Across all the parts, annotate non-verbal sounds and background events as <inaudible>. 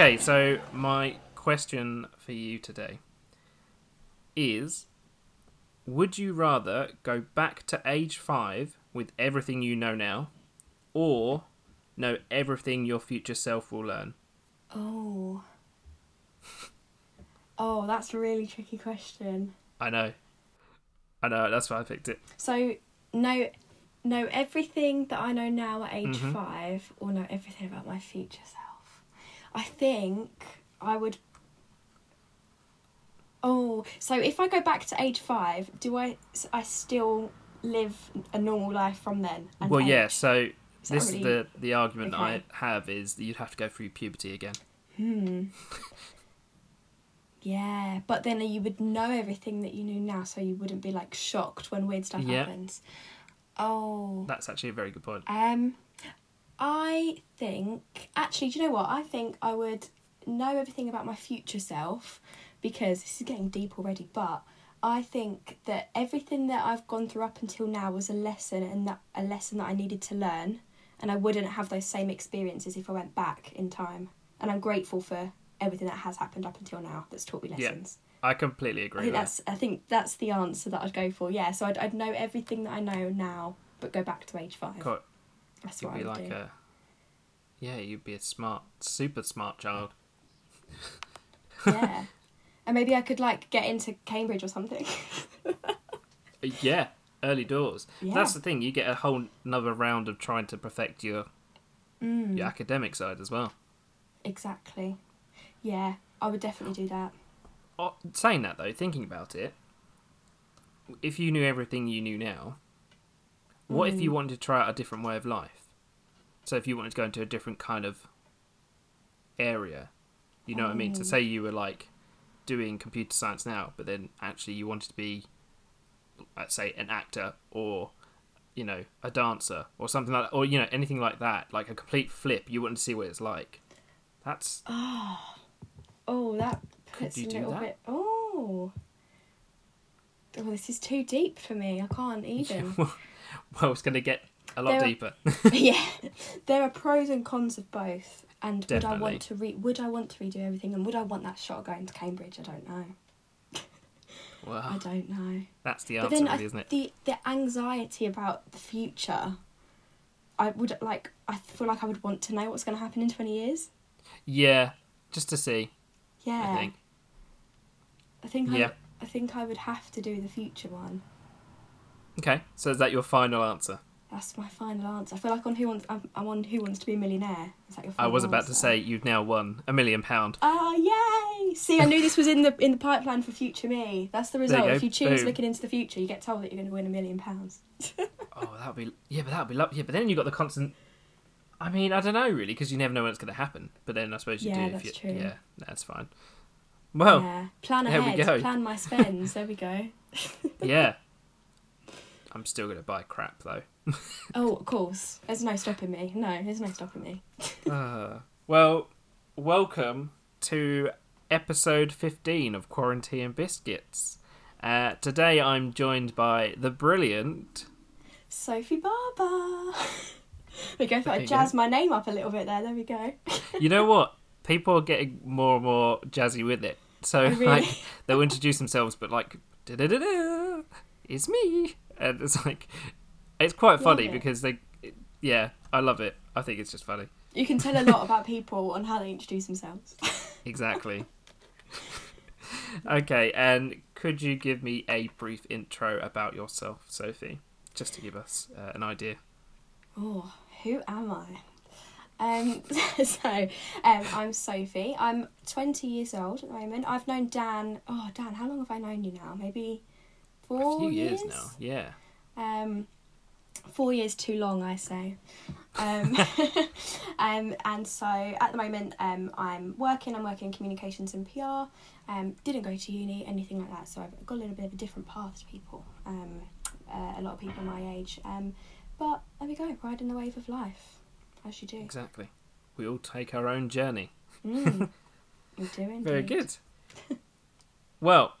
Okay, so my question for you today is Would you rather go back to age five with everything you know now, or know everything your future self will learn? Oh. Oh, that's a really tricky question. I know. I know, that's why I picked it. So, know know everything that I know now at age Mhm. five, or know everything about my future self. I think I would. Oh, so if I go back to age five, do I? I still live a normal life from then? and well, yeah, so Is this is the, the argument Okay. I have is that you'd have to go through puberty again. Hmm. <laughs> Yeah, but then you would know everything that you knew now, so you wouldn't be like shocked when weird stuff Yeah. happens. Oh. That's actually a very good point. Um, I think actually, do you know what? I think I would know everything about my future self because this is getting deep already. But I think that everything that I've gone through up until now was a lesson, and that a lesson that I needed to learn, and I wouldn't have those same experiences if I went back in time. And I'm grateful for everything that has happened up until now that's taught me lessons. Yeah. I completely agree. I think that's I think that's the answer that I'd go for. Yeah, so I'd I'd know everything that I know now, but go back to age five. that. Cool. That's You'd what be I like do. a. Yeah, you'd be a smart, super smart child. yeah. <laughs> And maybe I could like get into Cambridge or something. Yeah, early doors. Yeah. That's the thing. You get a whole another round of trying to perfect your Mm, your academic side as well. exactly. Yeah, I would definitely do that. Oh, saying that though, thinking about it, if you knew everything you knew now, what if you Mm. wanted to try out a different way of life? So if you wanted to go into a different kind of area, you know what I mean. So Oh. say you were like doing computer science now, but then actually you wanted to be, let's say, an actor or you know a dancer or something like, that, or you know anything like that, like a complete flip. You wanted to see what it's like. That's Oh, oh that puts you a little that? bit. Oh. Oh, this is too deep for me. I can't <laughs> even. <laughs> well, it's going to get a lot There are- deeper. <laughs> yeah, there are pros and cons of both. And would I want to re- Would I want to redo everything? And would I want that shot of going to Cambridge? I don't know. <laughs> I don't know. that's the But answer, then really, I, isn't it? the the anxiety about the future, I would like. I feel like I would want to know what's going to happen in twenty years. Yeah, just to see. Yeah, I think. I think. Yeah. I, I think I would have to do the future one. Okay, so is that your final answer? That's my final answer. I feel like on Who Wants. I'm, I'm on Who Wants to Be a Millionaire. Is that your I was about to say you've now won a million pound. Oh yay! See, I knew this was in the in the pipeline for future me. That's the result. go. If you choose Boom. looking into the future, you get told that you're going to win a million pounds. <laughs> Oh, that would be yeah, but that would be lovely. Yeah, but then you got the constant. I mean, I don't know really because you never know when it's going to happen. But then I suppose you Yeah, do. if that's you, true. Yeah, that's fine. Well, yeah, plan there we ahead. go. Plan my spends. there we go. <laughs> <laughs> yeah. I'm still going to buy crap though. <laughs> Oh, of course. There's no stopping me. No, there's no stopping me. <laughs> Uh, well, welcome to episode 15 of Quarantea and Biscuits. Uh, today I'm joined by the brilliant. Sophie Barber. <laughs> we go. There I jazz my name up a little bit there. There we go. You know what? People are getting more and more jazzy with it. So Oh, really? like they'll introduce themselves, but like da da da da, it's me, and it's like it's quite funny it. because they, yeah, I love it. I think it's just funny. You can tell a lot about people on how they introduce themselves. <laughs> Exactly. okay, and could you give me a brief intro about yourself, Sophie, just to give us uh, an idea? Oh, who am I? Um, <laughs> so, um, I'm Sophie. I'm 20 years old at the moment. I've known Dan. Oh, Dan, how long have I known you now? Maybe four a few years now. Yeah. Um, four years too long, I say. Um, <laughs> um, and so at the moment, um, I'm working. I'm working in communications and PR. Um, didn't go to uni, anything like that. So I've got a little bit of a different path to people. Um, uh, a lot of people my age. Um, but there we go, riding the wave of life, as you do. Exactly. We all take our own journey. Mm, <laughs> we do indeed. Very good. <laughs> well,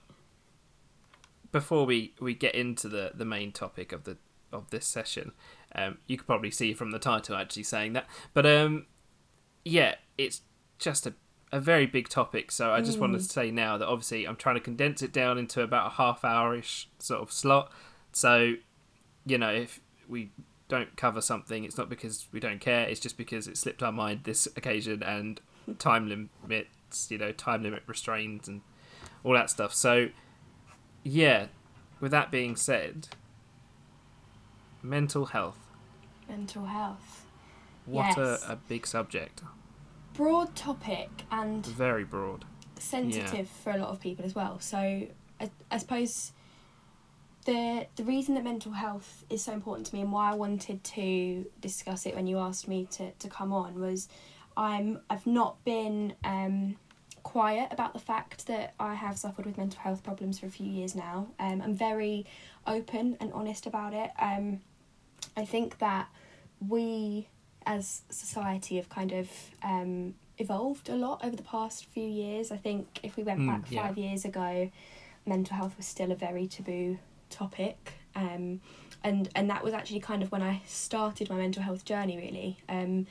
before we, we get into the, the main topic of the of this session, um, you could probably see from the title actually saying that. But um, yeah, it's just a, a very big topic, so I just wanted Mm. to say now that obviously I'm trying to condense it down into about a half hour-ish sort of slot. So, you know, if we don't cover something, it's not because we don't care, it's just because it slipped our mind this occasion and <laughs> time limits, you know, time limit restraints and all that stuff. So, yeah, with that being said, mental health. Mental health. What Yes. a, a big subject. Broad topic and Very broad. sensitive for a lot of people as well. So I, I suppose the the reason that mental health is so important to me and why I wanted to discuss it when you asked me to, to come on was I'm I've not been um, quiet about the fact that I have suffered with mental health problems for a few years now. Um, I'm very open and honest about it. Um, I think that we as society have kind of um, evolved a lot over the past few years. I think if we went Mm, back yeah. five years ago, mental health was still a very taboo topic. Um, and, and that was actually kind of when I started my mental health journey, really. Um,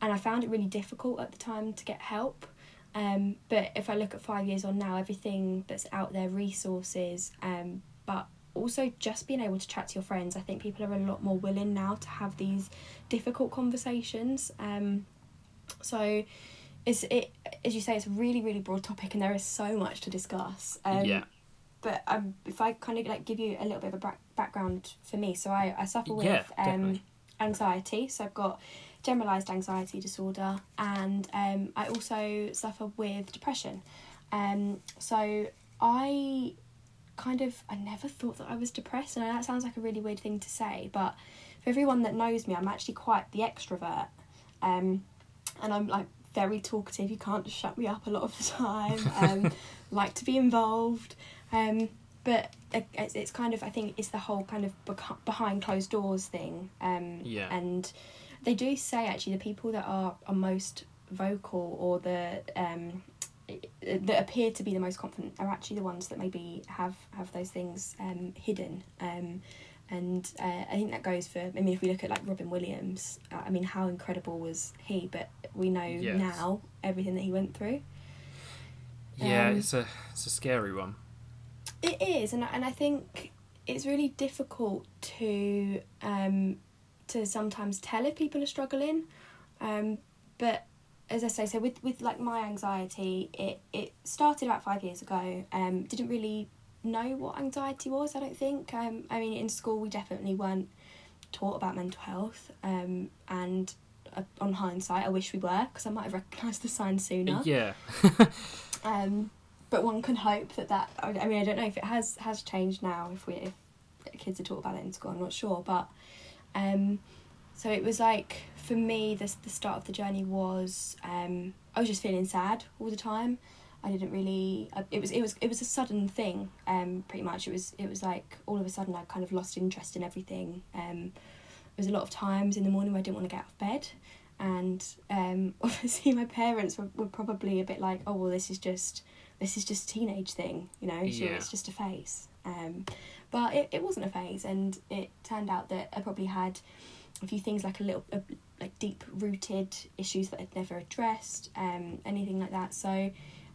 and I found it really difficult at the time to get help. Um, but if I look at five years on now, everything that's out there, resources, um, but also just being able to chat to your friends, I think people are a lot more willing now to have these difficult conversations. Um, so it's it as you say, it's a really really broad topic, and there is so much to discuss. Um, yeah. But um, if I kind of like give you a little bit of a back- background for me, so I, I suffer with Yeah, um, anxiety. So I've got generalized anxiety disorder, and um, I also suffer with depression. Um, so I kind of I never thought that I was depressed, and that sounds like a really weird thing to say, but for everyone that knows me, I'm actually quite the extrovert, um, and I'm like very talkative. You can't just shut me up a lot of the time. <laughs> Um, like to be involved, um, but it's, it's kind of I think it's the whole kind of behind closed doors thing. Um, Yeah. and they do say actually the people that are, are most vocal or the um, that appear to be the most confident are actually the ones that maybe have have those things um, hidden. Um, and uh, I think that goes for. I mean, if we look at like Robin Williams, uh, I mean, how incredible was he? But we know Yes. now everything that he went through. Yeah, Um, it's a it's a scary one. It is, and I- and I think it's really difficult to um, to sometimes tell if people are struggling. Um, but as I say, so with, with like my anxiety, it, it started about five years ago. Um, didn't really know what anxiety was. I don't think. Um, I mean, in school we definitely weren't taught about mental health. Um, and uh, on hindsight, I wish we were because I might have recognised the signs sooner. Yeah. <laughs> Um, but one can hope that that. I I mean, I don't know if it has has changed now. If we if kids are taught about it in school, I'm not sure. But um, so it was like for me, the the start of the journey was um, I was just feeling sad all the time. I didn't really. It was it was it was a sudden thing. Um, pretty much it was it was like all of a sudden I kind of lost interest in everything. Um, there was a lot of times in the morning where I didn't want to get out of bed. And um, <laughs> obviously, my parents were, were probably a bit like, "Oh well, this is just this is just a teenage thing, you know. Sure, Yeah. it's just a phase." Um, but it, it wasn't a phase, and it turned out that I probably had a few things like a little uh, like deep rooted issues that I'd never addressed, um, anything like that. So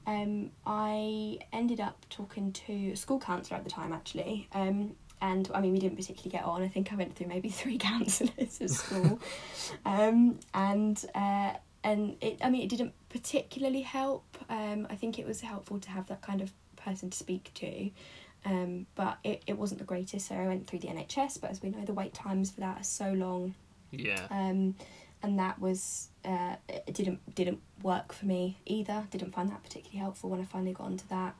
um, I ended up talking to a school counsellor at the time actually. Um, and I mean, we didn't particularly get on. I think I went through maybe <laughs> three counsellors at school, <laughs> um, and uh, and it. I mean, it didn't particularly help. Um, I think it was helpful to have that kind of person to speak to, um, but it, it wasn't the greatest. So I went through the NHS, but as we know, the wait times for that are so long Yeah. um, and that was uh, it didn't didn't work for me either. Didn't find that particularly helpful when I finally got onto that.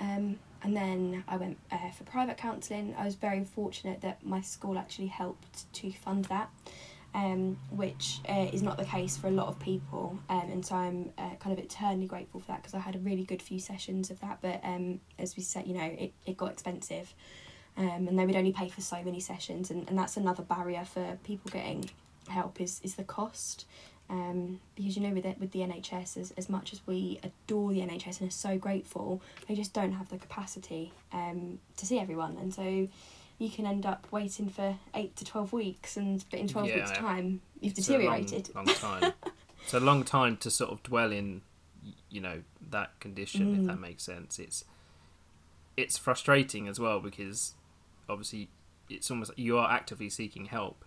Um, and then I went uh, for private counselling. I was very fortunate that my school actually helped to fund that, um, which uh, is not the case for a lot of people. Um, and so I'm uh, kind of eternally grateful for that because I had a really good few sessions of that. But um, as we said, you know, it, it got expensive. Um, and they would only pay for so many sessions, and, and that's another barrier for people getting help is is the cost um, because you know with it with the NHS as, as much as we adore the NHS and are so grateful they just don't have the capacity um, to see everyone and so you can end up waiting for 8 to 12 weeks and but in 12 Yeah, weeks time you've It's a long- deteriorated Long, time. <laughs> it's a long time to sort of dwell in you know that condition if Mm. that makes sense it's it's frustrating as well because obviously it's almost like you are actively seeking help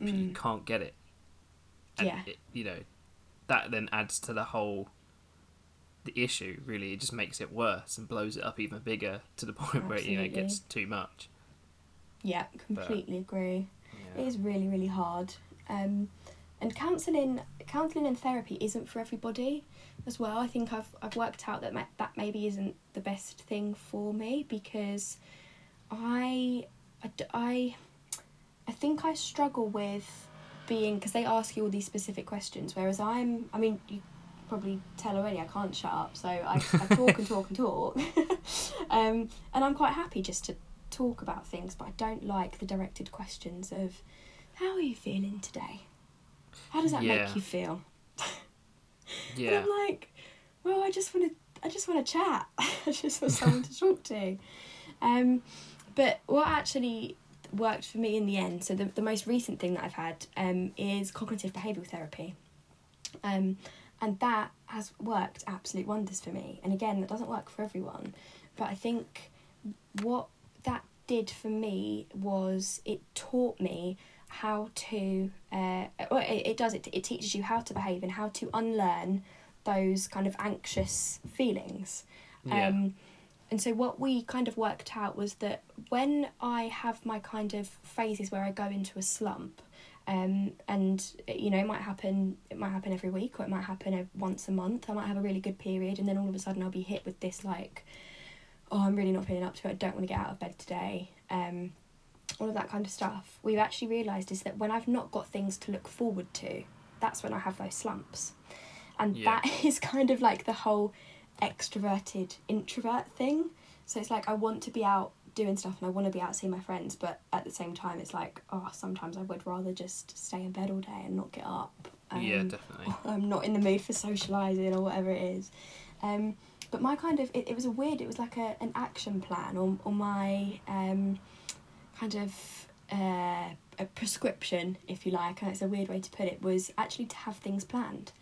but you Mm. can't get it and Yeah. it, you know that then adds to the whole the issue really it just makes it worse and blows it up even bigger to the <laughs> point where you know it gets too much Yeah, completely agree. yeah. It is really, really hard. Um, and counselling, counselling and therapy isn't for everybody as well. I think I've I've worked out that ma- that maybe isn't the best thing for me because I, I, I think I struggle with being because they ask you all these specific questions, whereas I'm I mean you probably tell already I can't shut up, so I, I talk and talk and talk, <laughs> um, and I'm quite happy just to talk about things, but I don't like the directed questions of how are you feeling today? How does that Yeah. make you feel? <laughs> And I'm like, well, I just want to, I just want to chat. <laughs> I just want someone to talk to. Um, but what actually worked for me in the end, so the, the most recent thing that I've had um, is cognitive behavioural therapy. Um, and that has worked absolute wonders for me. And again, that doesn't work for everyone. But I think what that did for me was it taught me how to uh, well, it, it does it, it teaches you how to behave and how to unlearn those kind of anxious feelings yeah um, and so what we kind of worked out was that when I have my kind of phases where I go into a slump, um, and you know it might happen, it might happen every week or it might happen once a month. I might have a really good period, and then all of a sudden I'll be hit with this like, oh, I'm really not feeling up to it. I don't want to get out of bed today. Um, all of that kind of stuff. We've actually realised is that when I've not got things to look forward to, that's when I have those slumps, and Yeah. that <laughs> is kind of like the whole extroverted introvert thing. So it's like I want to be out doing stuff and I want to be out seeing my friends, but at the same time, it's like oh, sometimes I would rather just stay in bed all day and not get up. yeah Um, definitely <laughs> I'm not in the mood for socialising or whatever it is. Um, but my kind of it, it was a weird. It was like a an action plan or or my um, kind of uh, a prescription, if you like. And it's a weird way to put it. Was actually to have things planned.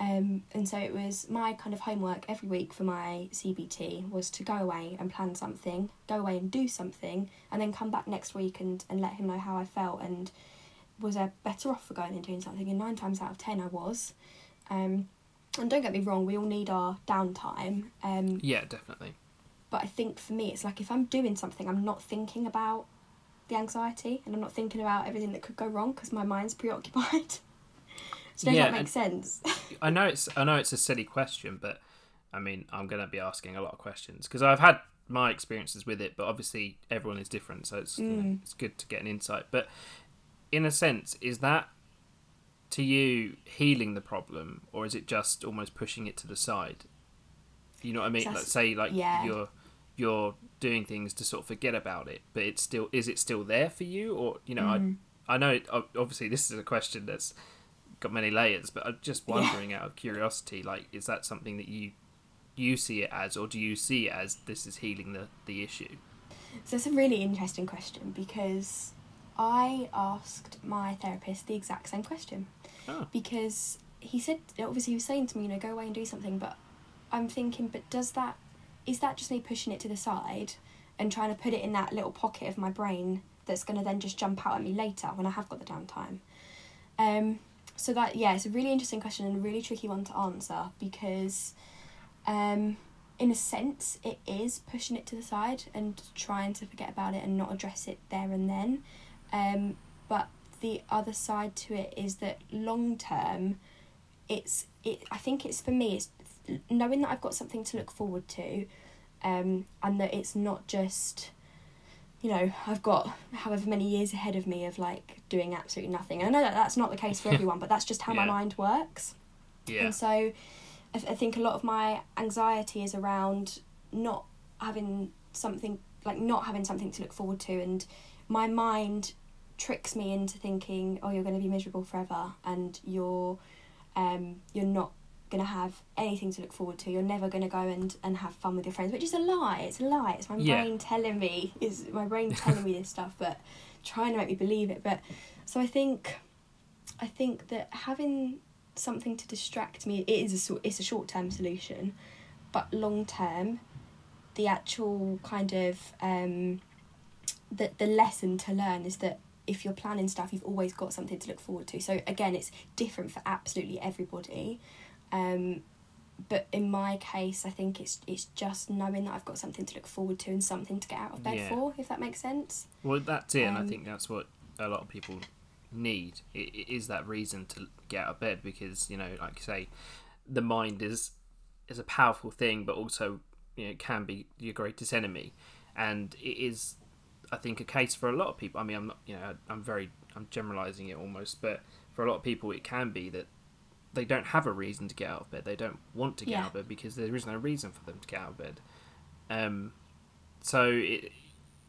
Um, and so it was my kind of homework every week for my CBT was to go away and plan something, go away and do something, and then come back next week and, and let him know how I felt and was I better off for going and doing something. And nine times out of ten, I was. Um, and don't get me wrong, we all need our downtime. Um, yeah definitely but I think for me, it's like if I'm doing something, I'm not thinking about the anxiety and I'm not thinking about everything that could go wrong because my mind's <laughs> preoccupied. so does Yeah, that make sense? <laughs> I know it's I know it's a silly question, but I mean I'm going to be asking a lot of questions because I've had my experiences with it, but obviously everyone is different, so it's you know, Mm. it's good to get an insight. But in a sense, is that to you healing the problem, or is it just almost pushing it to the side? You know what I mean? Just- Like say like yeah. you're you're doing things to sort of forget about it, but it's still is it still there for you, or you know Mm. I I know it, obviously this is a question that's got many layers, but I'm just Yeah. wondering out of curiosity, like, is that something that you you see it as, or do you see it as this is healing the the issue? So it's a really interesting question because I asked my therapist the exact same question Oh, because he said obviously he was saying to me, you know, go away and do something, but I'm thinking, but does that is that just me pushing it to the side and trying to put it in that little pocket of my brain that's going to then just jump out at me later when I have got the downtime? Um, so that yeah, it's a really interesting question and a really tricky one to answer because, um, in a sense, it is pushing it to the side and trying to forget about it and not address it there and then. Um, but the other side to it is that long term, it's it. I think it's for me. It's knowing that I've got something to look forward to, um, and that it's not just. You know, I've got however many years ahead of me of like doing absolutely nothing. And I know that that's not the case for <laughs> everyone, but that's just how my mind works. yeah, And so I, th- I think a lot of my anxiety is around not having something, like not having something to look forward to. And my mind tricks me into thinking, oh, you're going to be miserable forever and you're, um, you're not going to have anything to look forward to. You're never going to go and, and have fun with your friends, which is a lie. It's a lie. It's my Yeah. brain telling me, is my brain <laughs> telling me this stuff, but trying to make me believe it. But so I think, I think that having something to distract me. It is a sort. It's a short term solution, but long term, the actual kind of um, the the lesson to learn is that if you're planning stuff, you've always got something to look forward to. So again, it's different for absolutely everybody. Um, but in my case, I think it's it's just knowing that I've got something to look forward to and something to get out of bed Yeah. for, if that makes sense. Well, that's it, and I Um, think that's what a lot of people need. It, it is that reason to get out of bed because you know, like you say, the mind is is a powerful thing, but also you know it can be your greatest enemy, and it is, I think, a case for a lot of people. I mean, I'm not, you know, I'm very, I'm generalizing it almost, but for a lot of people, it can be that they don't have a reason to get out of bed. They don't want to get Yeah. out of bed because there is no reason for them to get out of bed. Um, so it,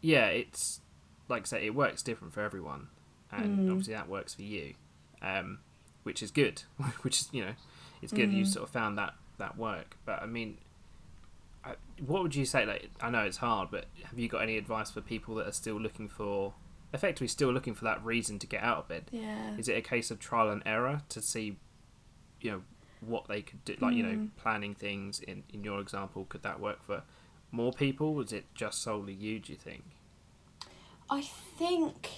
yeah, it's like I say, it works different for everyone, and Mm. obviously that works for you, um, which is good. <laughs> which is you know, it's good you Mm. sort of found that that work. But I mean, what would you say? Like, I know it's hard, but have you got any advice for people that are still looking for, effectively still looking for that reason to get out of bed? Yeah. Is it a case of trial and error to see, you know, what they could do? Like, you know, Mm. planning things in in your example, could that work for more people? Was it just solely you? Do you think? I think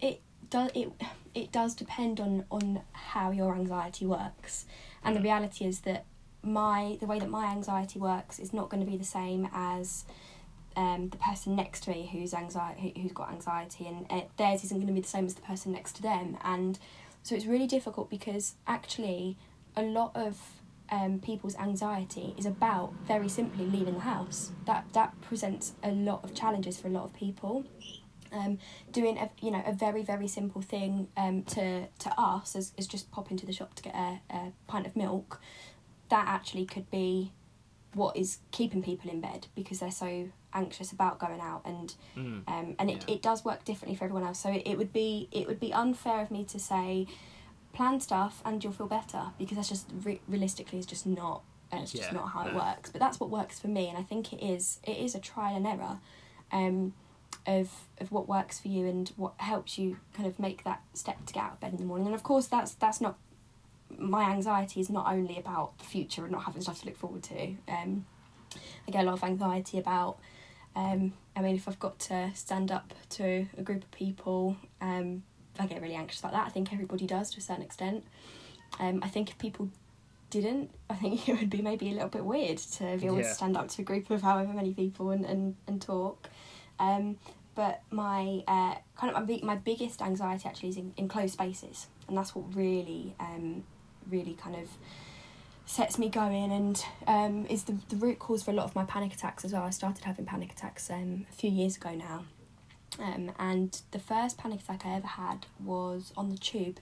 it does it it does depend on on how your anxiety works, and the reality is that my the way that my anxiety works is not going to be the same as um, the person next to me who's anxiety who's got anxiety, and uh, theirs isn't going to be the same as the person next to them, and so it's really difficult because actually a lot of um, people's anxiety is about very simply leaving the house. That that presents a lot of challenges for a lot of people. Um, doing a you know a very very simple thing um, to to us is, is just pop into the shop to get a, a pint of milk. That actually could be what is keeping people in bed because they're so anxious about going out and Mm. um, and it, Yeah. it does work differently for everyone else. So it, it would be it would be unfair of me to say plan stuff and you'll feel better because that's just re- realistically is just not uh, it's just Yeah, not how it works. But that's what works for me, and I think it is it is a trial and error um, of of what works for you and what helps you kind of make that step to get out of bed in the morning. And of course, that's that's not my anxiety is not only about the future and not having stuff to look forward to. Um, I get a lot of anxiety about. Um, I mean, if I've got to stand up to a group of people, um, I get really anxious about that. I think everybody does to a certain extent. Um, I think if people didn't, I think <laughs> it would be maybe a little bit weird to be able Yeah. to stand up to a group of however many people and, and, and talk. Um, but my uh, kind of my, big, my biggest anxiety actually is in, in closed spaces, and that's what really um, really kind of sets me going and um, is the, the root cause for a lot of my panic attacks as well. I started having panic attacks um, a few years ago now. Um, and the first panic attack I ever had was on the tube.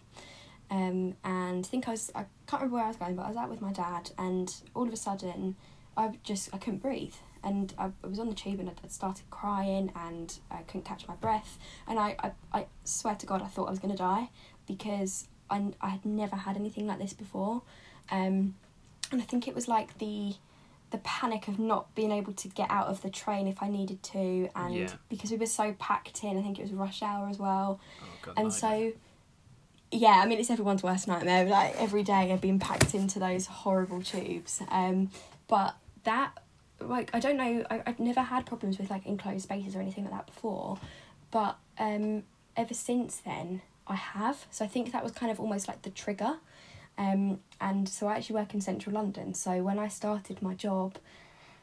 Um, and I think I was, I can't remember where I was going, but I was out with my dad, and all of a sudden, I just, I couldn't breathe. And I, I was on the tube and I started crying and I couldn't catch my breath. And I, I, I swear to God, I thought I was going to die because I, I had never had anything like this before. Um, and I think it was like the the panic of not being able to get out of the train if I needed to, and Yeah. because we were so packed in, I think it was rush hour as well, Oh, God, and nightmare. so yeah, I mean it's everyone's worst nightmare. Like every day, I've been packed into those horrible tubes. Um, but that like I don't know, I I've never had problems with like enclosed spaces or anything like that before, but um, ever since then I have. So I think that was kind of almost like the trigger. Um, and so I actually work in central London. So when I started my job,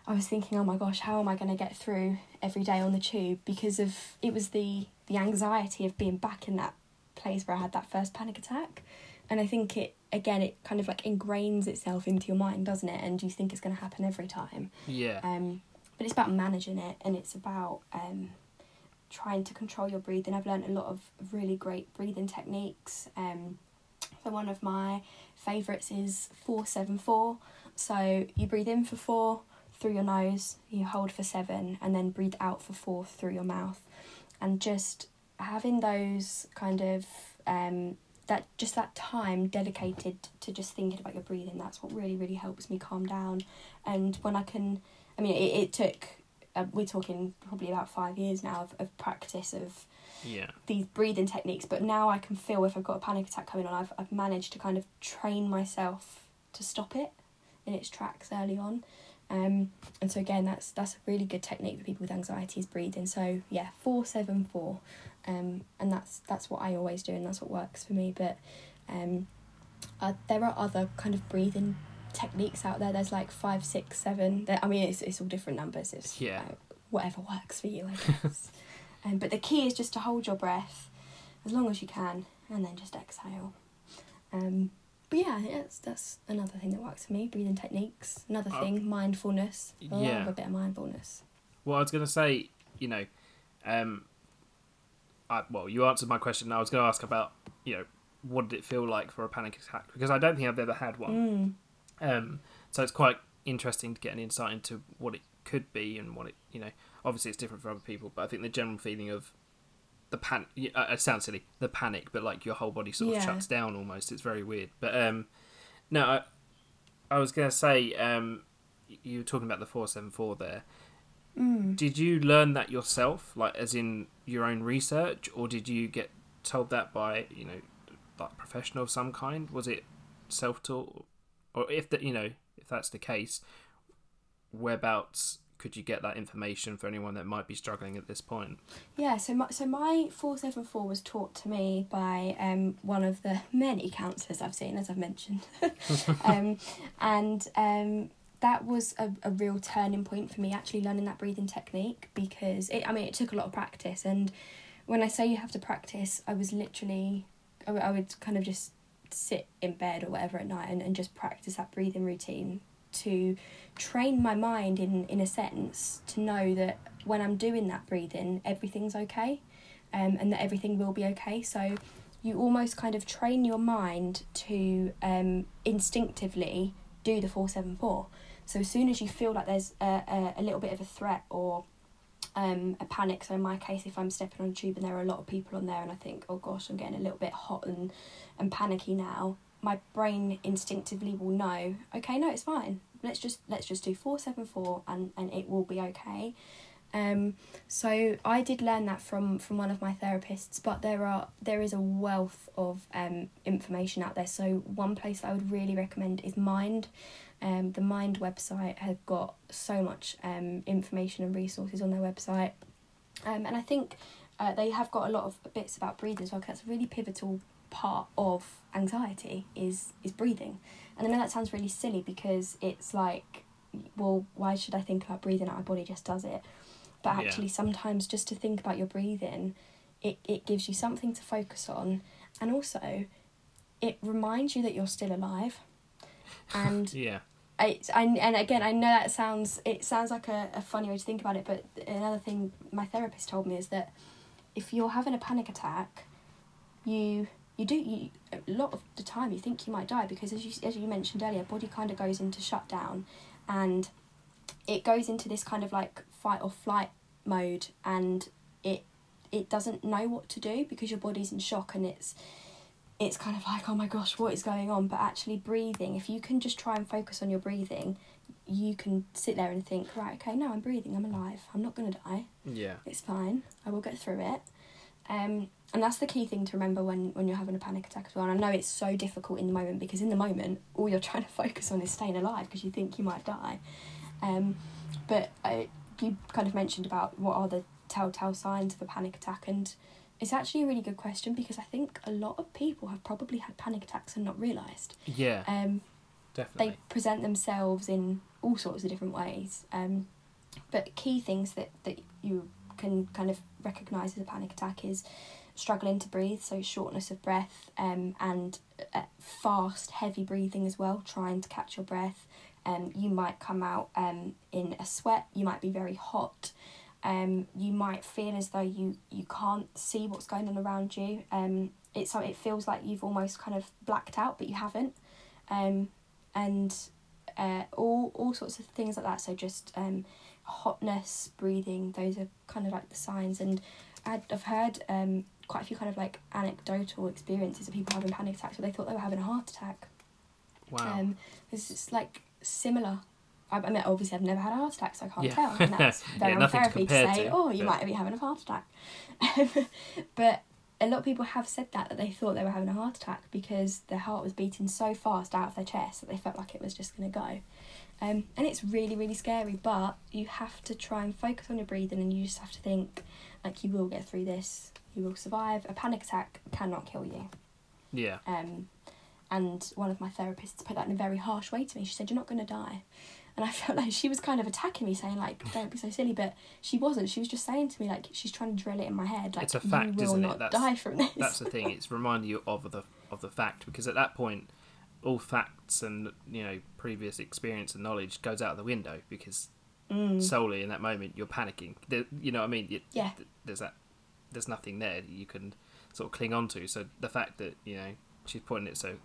I was thinking, oh my gosh, how am I going to get through every day on the tube? Because of it was the the anxiety of being back in that place where I had that first panic attack. And I think it again, it kind of like ingrains itself into your mind, doesn't it? And you think it's going to happen every time. yeah, Um, but it's about managing it, and it's about um, trying to control your breathing. I've learned a lot of really great breathing techniques. Um, so one of my favourites is four seven four. So you breathe in for four through your nose, you hold for seven, and then breathe out for four through your mouth, and just having those kind of um, that just that time dedicated to just thinking about your breathing. That's what really really helps me calm down, and when I can I mean, it, it took uh, we're talking probably about five years now of, of practice of Yeah. these breathing techniques. But now I can feel if I've got a panic attack coming on, I've I've managed to kind of train myself to stop it in its tracks early on. Um, and so again, that's that's a really good technique for people with anxiety is breathing. So yeah, four seven four, um, and that's that's what I always do, and that's what works for me. But um, uh, there are other kind of breathing techniques out there. There's like five, six, seven. I mean, it's it's all different numbers. It's Yeah. uh, whatever works for you, I guess. <laughs> um, but the key is just to hold your breath as long as you can, and then just exhale. Um, but yeah, that's that's another thing that works for me. Breathing techniques. Another Uh, thing, mindfulness. I yeah. love a bit of mindfulness. Well, I was going to say, you know, um, I, well, you answered my question. I was going to ask about, you know, what did it feel like for a panic attack? Because I don't think I've ever had one. Mm. Um, so it's quite interesting to get an insight into what it could be and what it, you know, obviously it's different for other people, but I think the general feeling of the pan, uh, it sounds silly, the panic, but like your whole body sort of Yeah. shuts down almost. It's very weird. But um, no, I, I was going to say, um, you were talking about the 474 there. Mm. Did you learn that yourself, like as in your own research, or did you get told that by you know, like professional of some kind? Was it self-taught, or if that you know if that's the case, whereabouts could you get that information for anyone that might be struggling at this point? Yeah, so my, so my 474 was taught to me by um, one of the <laughs> many counsellors I've seen, as I've mentioned. <laughs> um, and um, that was a, a real turning point for me actually learning that breathing technique because it, I mean, it took a lot of practice. And when I say you have to practice, I was literally, I, I would kind of just sit in bed or whatever at night and, and just practice that breathing routine to train my mind in in a sense to know that when I'm doing that breathing everything's okay um, and that everything will be okay. So you almost kind of train your mind to um, instinctively do the 474 so as soon as you feel like there's a, a, a little bit of a threat or um, a panic. So in my case if I'm stepping on a tube and there are a lot of people on there and I think oh gosh I'm getting a little bit hot and, and panicky now my brain instinctively will know okay no it's fine. Let's just let's just do 474 and and it will be okay. Um so i did learn that from from one of my therapists but there are there is a wealth of um information out there. So one place i would really recommend is mind um the mind website has got so much um information and resources on their website. Um and i think uh, they have got a lot of bits about breathing as well 'cause that's a really pivotal part of anxiety is is breathing. And i know that sounds really silly because it's like well why should i think about breathing? Our body just does it. But Yeah. actually sometimes just to think about your breathing it, it gives you something to focus on. And also it reminds you that you're still alive. <laughs> And Yeah, it's I, and again I know that sounds it sounds like a, a funny way to think about it but another thing my therapist told me is that if you're having a panic attack you you do you a lot of the time you think you might die because as you as you mentioned earlier body kind of goes into shutdown and it goes into this kind of like fight or flight mode and it it doesn't know what to do because your body's in shock and it's it's kind of like oh my gosh what is going on but actually breathing if you can just try and focus on your breathing you can sit there and think right okay no i'm breathing i'm alive i'm not going to die yeah, it's fine i will get through it um, and that's the key thing to remember when, when you're having a panic attack as well. And I know it's so difficult in the moment because in the moment, all you're <laughs> trying to focus on is staying alive because you think you might die. Um, but uh, you kind of mentioned about what are the telltale signs of a panic attack, and it's actually a really good question because I think a lot of people have probably had panic attacks and not realised. yeah, Um, definitely. they present themselves in all sorts of different ways. Um, but key things that, that you can kind of recognise as a panic attack is struggling to breathe, so shortness of breath, um, and uh, fast, heavy breathing as well, trying to catch your breath. Um, you might come out um, in a sweat, you might be very hot, um, you might feel as though you, you can't see what's going on around you. Um, it's, so it feels like you've almost kind of blacked out, but you haven't. Um, and uh, all all sorts of things like that. So just um, hotness, breathing. Those are kind of like the signs. And I'd, I've heard um, quite a few kind of like anecdotal experiences of people having panic attacks where they thought they were having a heart attack. wow. Um, it's just like similar. I, I mean, obviously, I've never had a heart attack, so I can't Yeah. tell. And that's <laughs> Yeah, very nothing unfair to to say, to, oh, you but- might be having a heart attack. <laughs> but a lot of people have said that, that they thought they were having a heart attack because their heart was beating so fast out of their chest that they felt like it was just going to go. Um, and it's really, really scary, but you have to try and focus on your breathing and you just have to think, like, you will get through this, you will survive. A panic attack cannot kill you. Yeah. Um, and one of my therapists put that in a very harsh way to me. She said, You're not going to die. And I felt like she was kind of attacking me, saying, like, don't be so silly. But she wasn't. She was just saying to me, like, she's trying to drill it in my head. Like, It's a fact, you will isn't it? That's- die from this. That's the thing. It's reminding you of the of the fact because at that point, all facts and you know previous experience and knowledge goes out of the window because Mm. solely in that moment you're panicking. There, you know what I mean? Yeah. There's that. There's nothing there that you can sort of cling on to. So the fact that you know she's putting it so,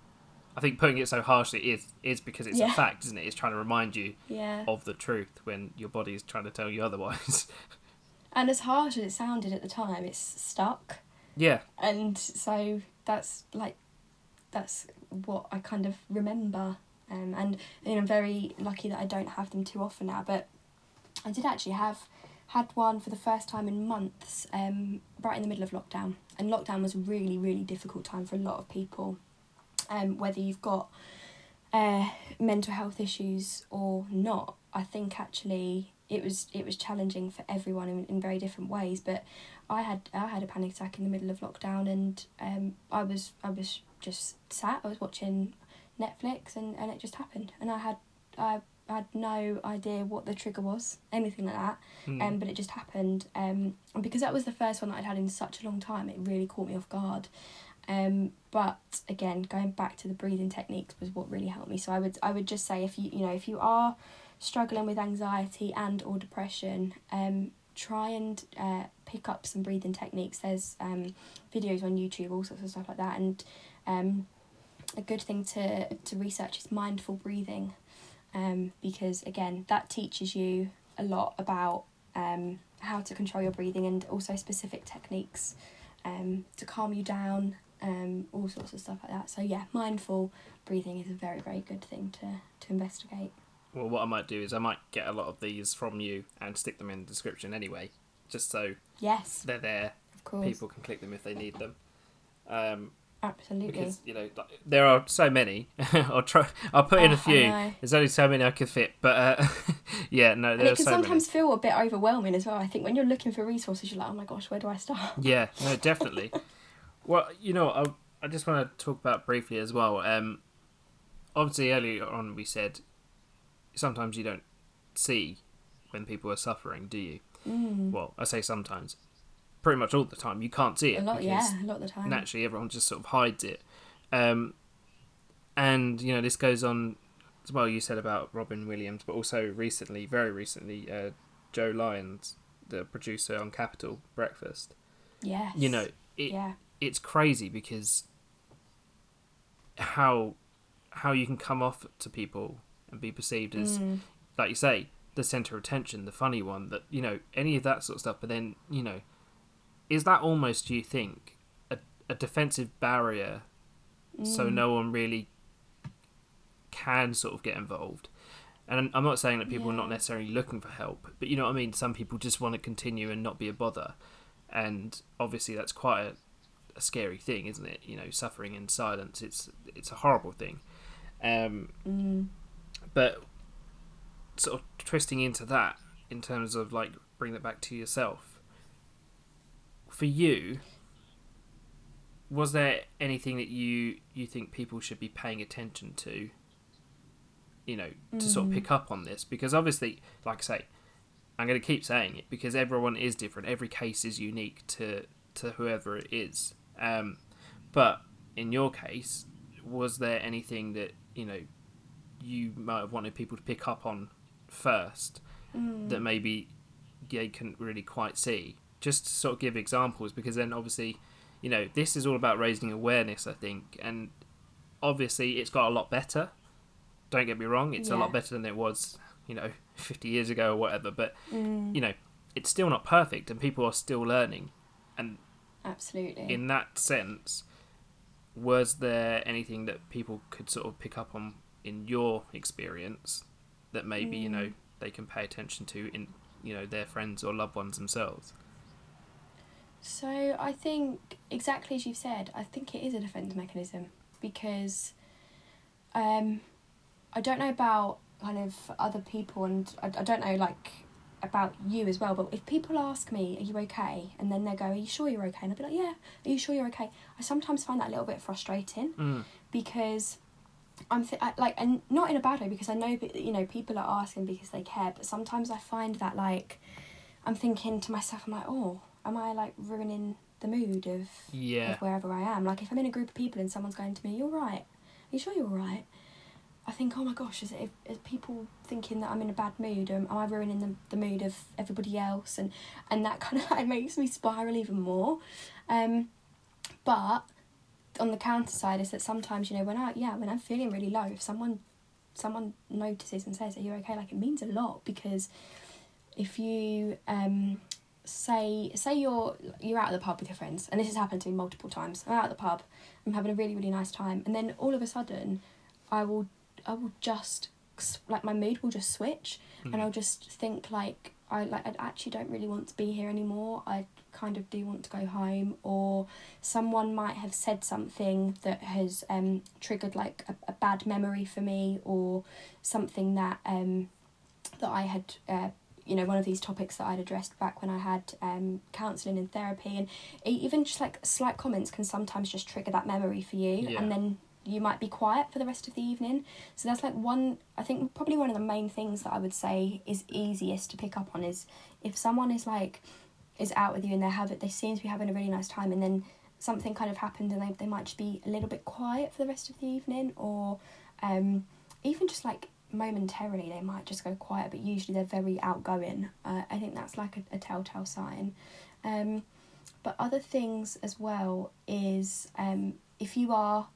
I think putting it so harshly is is because it's Yeah. a fact, isn't it? It's trying to remind you Yeah. of the truth when your body is trying to tell you otherwise. <laughs> And as harsh as it sounded at the time, it's stuck. yeah. And so that's like, that's what I kind of remember. Um, and you know, I'm very lucky that I don't have them too often now. But I did actually have had one for the first time in months, um, right in the middle of lockdown. And lockdown was a really, really difficult time for a lot of people. Um, whether you've got uh, mental health issues or not, I think actually it was it was challenging for everyone in, in very different ways. But I had I had a panic attack in the middle of lockdown, and um, I was I was just sat. I was watching Netflix, and, and it just happened. And I had I had no idea what the trigger was, anything like that. Mm. Um, but it just happened. Um, and because that was the first one that I'd had in such a long time, it really caught me off guard. Um, but again, going back to the breathing techniques was what really helped me. So I would I would just say if you you know if you are struggling with anxiety and or depression, um, try and uh, pick up some breathing techniques. There's um, videos on YouTube, all sorts of stuff like that, and um, a good thing to to research is mindful breathing, um, because again that teaches you a lot about um, how to control your breathing and also specific techniques um, to calm you down, um, all sorts of stuff like that. So yeah, mindful breathing is a very very good thing to to investigate. Well, what I might do is I might get a lot of these from you and stick them in the description anyway, just so Yes, they're there. of course, People can click them if they need them. Um, absolutely. because you know there are so many. <laughs> I'll try. I'll put in a I few. There's only so many I could fit, but uh, <laughs> yeah, no, and it can so sometimes feel a bit overwhelming as well. I think when you're looking for resources, you're like, oh my gosh, where do I start? Yeah, no, definitely. <laughs> well, you know, I I just want to talk about briefly as well. Um, obviously earlier on we said sometimes you don't see when people are suffering, do you? Mm. Well, I say sometimes. Pretty much all the time, you can't see it A lot, yeah, a lot of the time. naturally everyone just sort of hides it. Um, and you know this goes on. As well, you said about Robin Williams, but also recently, very recently, uh, Joe Lyons, the producer on Capital Breakfast. Yes. You know, it, yeah. It's crazy because how how you can come off to people and be perceived as Mm. like you say, the center of attention, the funny one, that you know, any of that sort of stuff. But then, you know, is that almost, do you think, a, a defensive barrier so Mm. no one really can sort of get involved? And I'm not saying that people are not necessarily looking for help, but you know what I mean? Some people just want to continue and not be a bother. And obviously, that's quite a, a scary thing, isn't it? You know, suffering in silence. It's it's a horrible thing. Um, Mm. but sort of twisting into that in terms of like bring that back to yourself for you was there anything that you you think people should be paying attention to you know to sort of Mm. pick up on this because obviously like i say i'm going to keep saying it because everyone is different every case is unique to to whoever it is um but in your case was there anything that you know you might have wanted people to pick up on first Mm. that maybe they couldn't really quite see. Just to sort of give examples, because then obviously, you know, this is all about raising awareness, I think, and obviously it's got a lot better. Don't get me wrong, it's a lot better than it was, you know, <laughs> 50 years ago or whatever, but, Mm. you know, it's still not perfect and people are still learning. And Absolutely. in that sense, was there anything that people could sort of pick up on in your experience that maybe you Mm. know they can pay attention to in you know their friends or loved ones themselves. So I think exactly as you've said, I think it is a defense mechanism because um, I don't know about kind of other people and I, I don't know like about you as well. But if people ask me, "Are you okay?" and then they go, "Are you sure you're okay?" and I'll be like, "Yeah, are you sure you're okay?" I sometimes find that a little bit frustrating Mm. because I'm th- I, like, and not in a bad way because I know that you know people are asking because they care. But sometimes I find that like I'm thinking to myself, I'm like, oh, am I like ruining the mood of Yeah. of wherever I am? Like if I'm in a group of people and someone's going to me, "You're right," are you sure you're right? I think, oh my gosh, is, it, is people thinking that I'm in a bad mood? Um, am I ruining the, the mood of everybody else? And and that <laughs> kind of like makes me spiral even more. Um, but on the counter side is that sometimes you know when I yeah when I'm feeling really low, if someone someone notices and says, "Are you okay?" Like it means a lot because if you um say say you're you're out at the pub with your friends and this has happened to me multiple times i'm out at the pub i'm having a really really nice time and then all of a sudden i will i will just like my mood will just switch and Mm. i'll just think like i like i actually don't really want to be here anymore i kind of do want to go home or someone might have said something that has um triggered like a, a bad memory for me or something that um that i had uh, you know one of these topics that I'd addressed back when I had um, counselling and therapy, and even just like slight comments can sometimes just trigger that memory for you, Yeah. and then you might be quiet for the rest of the evening. So that's like one. I think probably one of the main things that I would say is easiest to pick up on is if someone is like is out with you and they have it, they seem to be having a really nice time, and then something kind of happened and they they might just be a little bit quiet for the rest of the evening, or um, even just like momentarily they might just go quiet but usually they're very outgoing uh, i think that's like a, a telltale sign um, but other things as well is um, if you are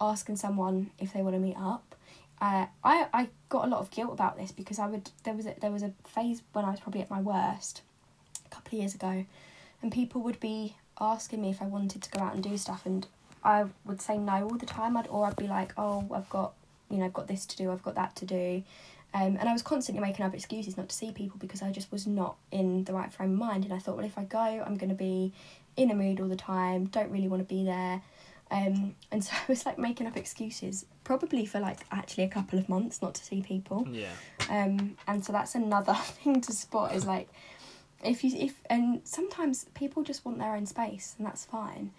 asking someone if they want to meet up. Uh, I, I got a lot of guilt about this because I would there was a, there was a phase when I was probably at my worst a couple of years ago and people would be asking me if I wanted to go out and do stuff and I would say no all the time. I'd, or I'd be like oh I've got you know I've got this to do I've got that to do. Um, and I was constantly making up excuses not to see people because I just was not in the right frame of mind. And I thought well if I go I'm going to be in a mood all the time don't really want to be there um, and so <laughs> I was like making up excuses probably for like actually a couple of months not to see people. Yeah. um, and so that's another <laughs> thing to spot is like if you if and sometimes people just want their own space and that's fine.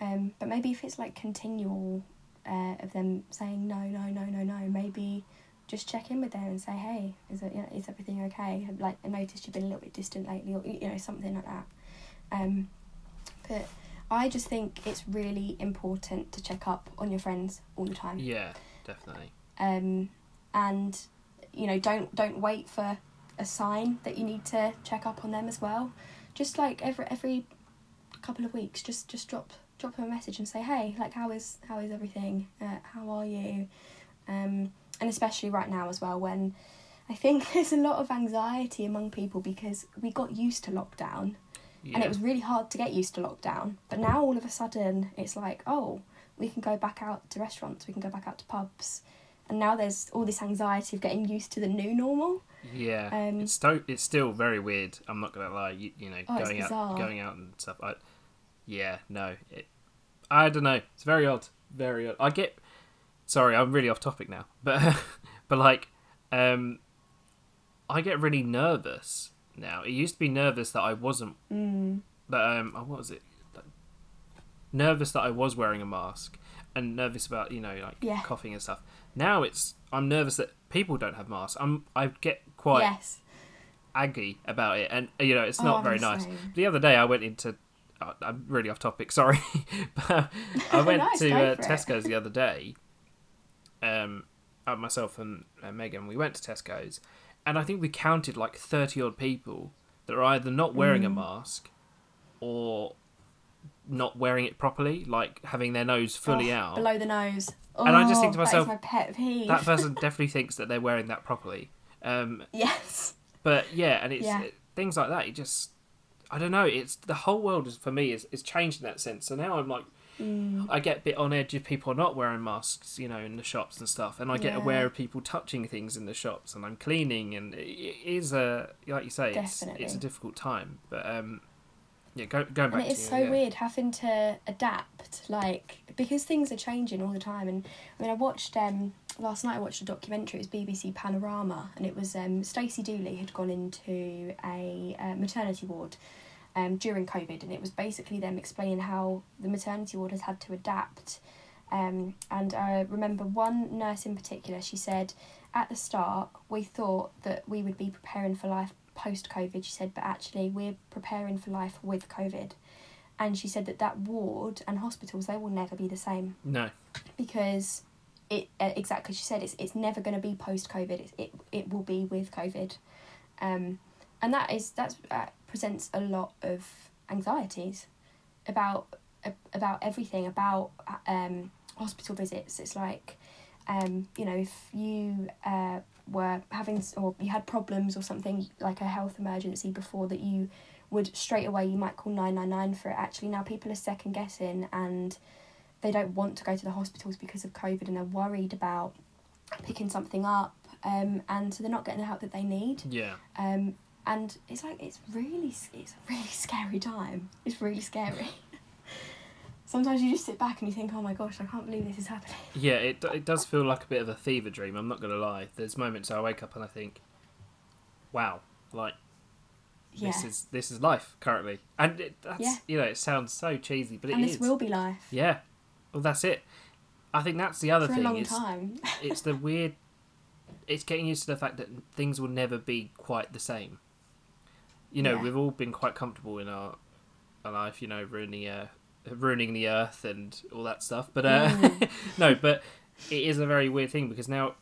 Um, but maybe if it's like continual uh, of them saying no no no no no maybe just check in with them and say hey is it you know, is everything okay? Like I noticed you've been a little bit distant lately or you know something like that. Um, but I just think it's really important to check up on your friends all the time Yeah. Definitely. um, and you know don't don't wait for a sign that you need to check up on them as well just like every every couple of weeks just just drop drop them a message and say hey like how is how is everything uh, how are you um, and especially right now as well when I think <laughs> there's a lot of anxiety among people because we got used to lockdown Yeah. and it was really hard to get used to lockdown. But now all of a sudden it's like, oh, we can go back out to restaurants, we can go back out to pubs, and now there's all this anxiety of getting used to the new normal. Yeah, Um, it's it's still very weird. I'm not gonna lie. You, you know, Oh, going out, going out and stuff. I, yeah, no, it, I don't know. It's very odd. Very odd. I get. Sorry, I'm really off topic now, but <laughs> but like, um, I get really nervous now. It used to be nervous that I wasn't. Mm. That um, oh, what was it? Like, nervous that I was wearing a mask, and nervous about you know like Yeah. coughing and stuff. Now it's I'm nervous that people don't have masks. I'm I get quite yes. aggy about it, and you know it's Oh, not I'm very nice. The other day I went into. oh, I'm really off topic. <laughs> Sorry, but I <laughs> went Nice, to uh. Tesco's the other day. Um, myself and uh, Megan, we went to Tesco's, and I think we counted like thirty odd people that are either not wearing a Mm. mask, or not wearing it properly, like having their nose fully Oh, out. Below the nose. And I just think to Oh, myself, that my. That person <laughs> definitely thinks that they're wearing that properly. Um, yes. but yeah, and it's Yeah. it- things like that. It just, I don't know. It's the whole world is for me is, is changed in that sense. So now I'm like, Mm. I get a bit on edge if people are not wearing masks, you know, in the shops and stuff, and I get Yeah. aware of people touching things in the shops, and I'm cleaning, and it is a like you say, it's it's a difficult time, but um, yeah, go, going back And it is to so you, yeah. weird having to adapt, like because things are changing all the time. And I mean, I watched um last night. I watched a documentary. It was BBC Panorama, and it was um Stacey Dooley had gone into a uh, maternity ward um during COVID, and it was basically them explaining how the maternity ward has had to adapt. Um, and I remember one nurse in particular. She said, at the start, we thought that we would be preparing for life post COVID. She said, but actually, we're preparing for life with COVID. And she said that that ward and hospitals they will never be the same No, because it uh, exactly she said it's it's never going to be post COVID. It, it it will be with COVID, um, and that is that's uh, presents a lot of anxieties about about everything about um, hospital visits. It's like um, you know if you uh, were having or you had problems or something like a health emergency before that you would straight away you might call 999 for it actually now people are second guessing and they don't want to go to the hospitals because of COVID and they're worried about picking something up, um, and so they're not getting the help that they need. yeah, Um, and it's like it's really it's a really <laughs> scary time. It's really scary. <laughs> Sometimes you just sit back and you think, oh my gosh, I can't believe this is happening. <laughs> yeah. It it does feel like a bit of a fever dream. I'm not gonna lie. There's moments I wake up and I think, wow, like Yeah. this is this is life currently, and it, that's Yeah. you know it sounds so cheesy, but it and is. this will be life Yeah, well that's it. I think that's the other for a thing. is time. it's the weird. It's getting used to the fact that things will never be quite the same. You know, Yeah. we've all been quite comfortable in our, our life. You know, ruining uh, ruining the earth and all that stuff. But uh, Mm. <laughs> no, but it is a very weird thing because now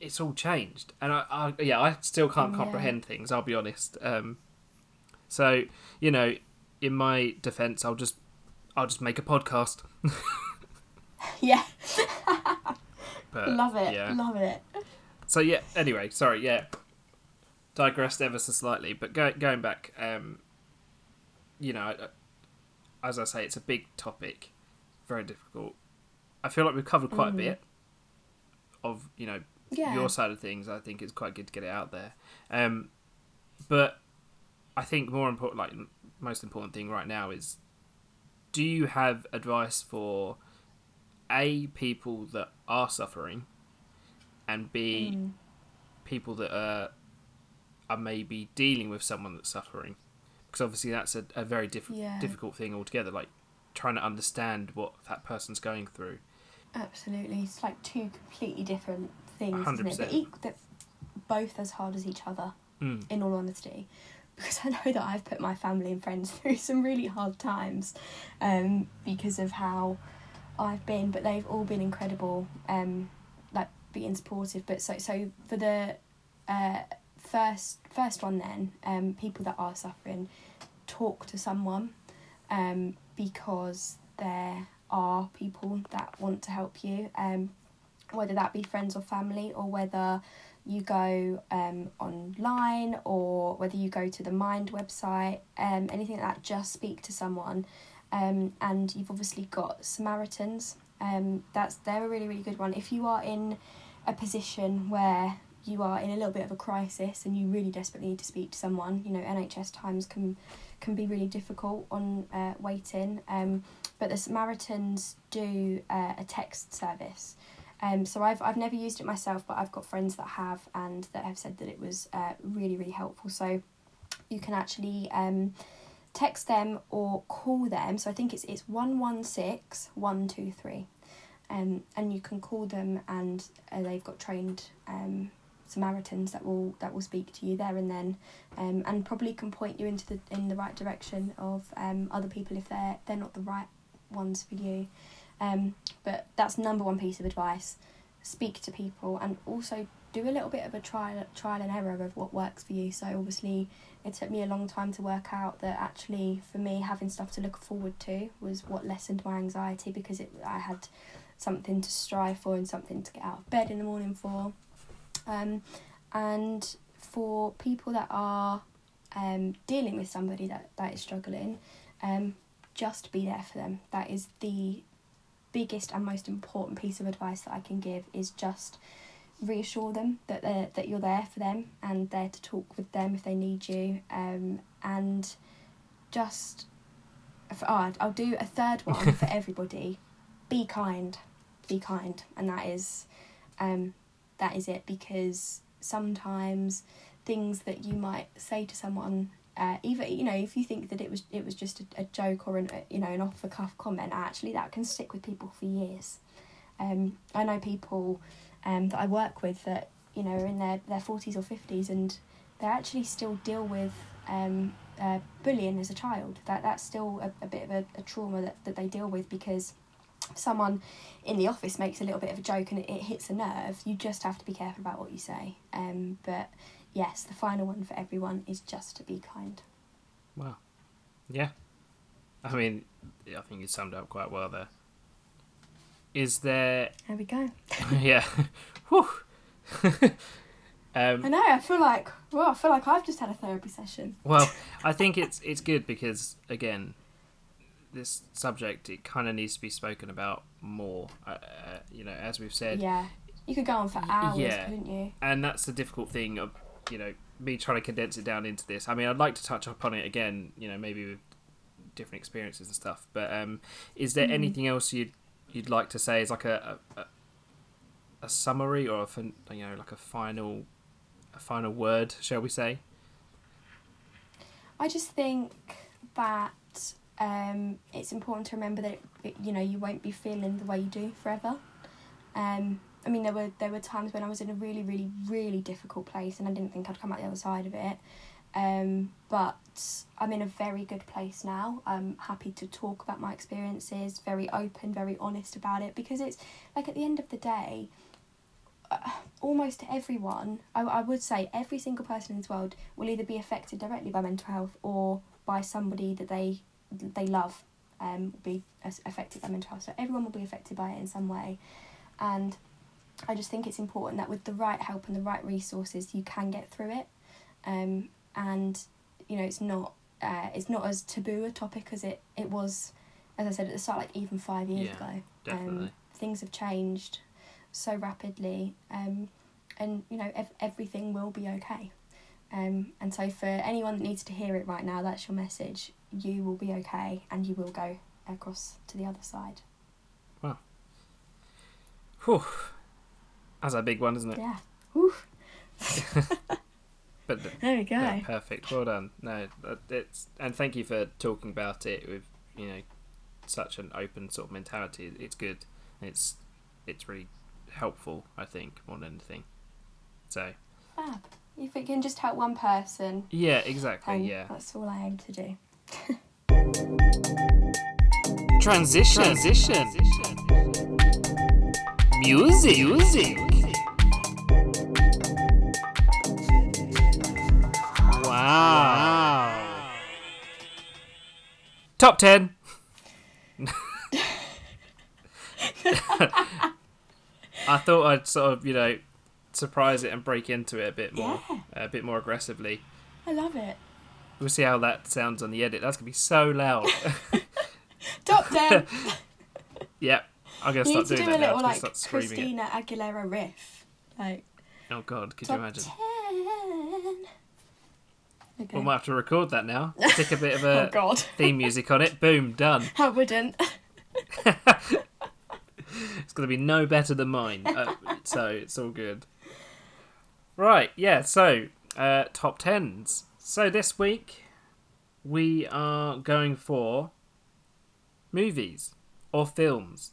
it's all changed, and I, I yeah, I still can't Yeah. comprehend things. I'll be honest. Um, so you know, in my defense, I'll just I'll just make a podcast. <laughs> yeah, But, <laughs> love it, Yeah. love it. So yeah. Anyway, sorry. Yeah. Digressed ever so slightly, but go, going back, um, you know, as I say, it's a big topic, very difficult. I feel like we've covered quite a Mm. bit of you know Yeah, your side of things. I think it's quite good to get it out there. Um, but I think more important, like most important thing right now is, do you have advice for a people that are suffering, and b Mm. people that are are maybe dealing with someone that's suffering, because obviously that's a, a very diff- Yeah. difficult thing altogether. Like trying to understand what that person's going through. Absolutely, it's like two completely different things, isn't it? 100%. They're, eq- they're both as hard as each other. Mm. in all honesty, <laughs> because I know that I've put my family and friends <laughs> through some really hard times um, because of how I've been, but they've all been incredible, um, like being supportive. But so so for the uh, first first one, then um, people that are suffering, talk to someone um, because there are people that want to help you, um, whether that be friends or family, or whether you go um, online or whether you go to the Mind website, um, anything like that, just speak to someone. Um, and you've obviously got Samaritans. Um, that's they're a really really good one. If you are in a position where you are in a little bit of a crisis and you really desperately need to speak to someone, you know NHS times can can be really difficult on uh, waiting. Um, but the Samaritans do uh, a text service. Um, so I've I've never used it myself, but I've got friends that have and that have said that it was uh, really really helpful. So you can actually um, text them or call them. So I think it's it's one one six one two three, um, and you can call them and uh, they've got trained um, Samaritans that will that will speak to you there and then, um, and probably can point you into the in the right direction of um, other people if they're they're not the right ones for you. Um, but that's number one piece of advice: speak to people and also do a little bit of a trial trial and error of what works for you. So obviously, it took me a long time to work out that actually for me having stuff to look forward to was what lessened my anxiety because it I had something to strive for and something to get out of bed in the morning for. Um, and for people that are um, dealing with somebody that, that is struggling, um, just be there for them. That is the biggest and most important piece of advice that I can give is just reassure them that they that you're there for them and there to talk with them if they need you. Um, and just oh, I'll do a third one <laughs> for everybody. Be kind. Be kind. And that is um, that is it because sometimes things that you might say to someone uh, even you know if you think that it was it was just a, a joke or an you know an off the cuff comment actually that can stick with people for years. Um, I know people um, that I work with that you know are in their their forties or fifties and they actually still deal with um, uh, bullying as a child. That that's still a, a bit of a, a trauma that, that they deal with because someone in the office makes a little bit of a joke and it, it hits a nerve you just have to be careful about what you say um, but yes, the final one for everyone is just to be kind. Wow. Yeah. I mean, I think you summed up quite well there. Is there. There we go. <laughs> yeah. Whew. <laughs> um, I know. I feel like well, I feel like I've just had a therapy session. well, <laughs> I think it's it's good because again, this subject it kind of needs to be spoken about more. Uh, uh, you know, as we've said. Yeah. You could go on for hours, yeah. couldn't you? And that's the difficult thing of you know me trying to condense it down into this. I mean, I'd like to touch upon it again. You know, maybe with different experiences and stuff. But um, is there mm. anything else you'd you'd like to say as like a a, a summary or a you know like a final a final word, shall we say? I just think that um, it's important to remember that it, you know you won't be feeling the way you do forever. Um, I mean, there were there were times when I was in a really, really, really difficult place, and I didn't think I'd come out the other side of it. Um, but I'm in a very good place now. I'm happy to talk about my experiences, very open, very honest about it, because it's like at the end of the day, uh, almost everyone, I, I would say every single person in this world will either be affected directly by mental health or by somebody that they they love um, will be affected by mental health. So everyone will be affected by it in some way, and I just think it's important that with the right help and the right resources, you can get through it. Um, and you know, it's not uh, it's not as taboo a topic as it it was, as I said at the start, like even five years yeah, ago. Definitely. Um, things have changed so rapidly, um, and you know, ev- everything will be okay. Um, and so, for anyone that needs to hear it right now, that's your message. You will be okay, and you will go across to the other side. Wow. Whew. That's a big one, isn't it? Yeah. <laughs> <laughs> but there we go. Yeah, perfect. Well done. No, it's and thank you for talking about it with you know such an open sort of mentality. It's good. It's it's really helpful. I think more than anything. So. Fab. If it can just help one person. Yeah. Exactly. Yeah. That's all I aim to do. Transition. Transition. Music. Music. Wow. Top 10. I thought I'd sort of, you know, surprise it and break into it a bit more, yeah. a bit more aggressively. I love it. We'll see how that sounds on the edit. That's gonna be so loud. <laughs> Top ten. <laughs> yep, I'm gonna you start doing do that a little now. like Christina it. Aguilera riff, like. Oh God, could you imagine? 10. Okay. We might have to record that now. <laughs> Stick a bit of a oh God. theme music on it. Boom, done. I wouldn't. it's going to be no better than mine. Uh, so it's all good. Right, yeah, so uh, top tens. So this week we are going for movies or films.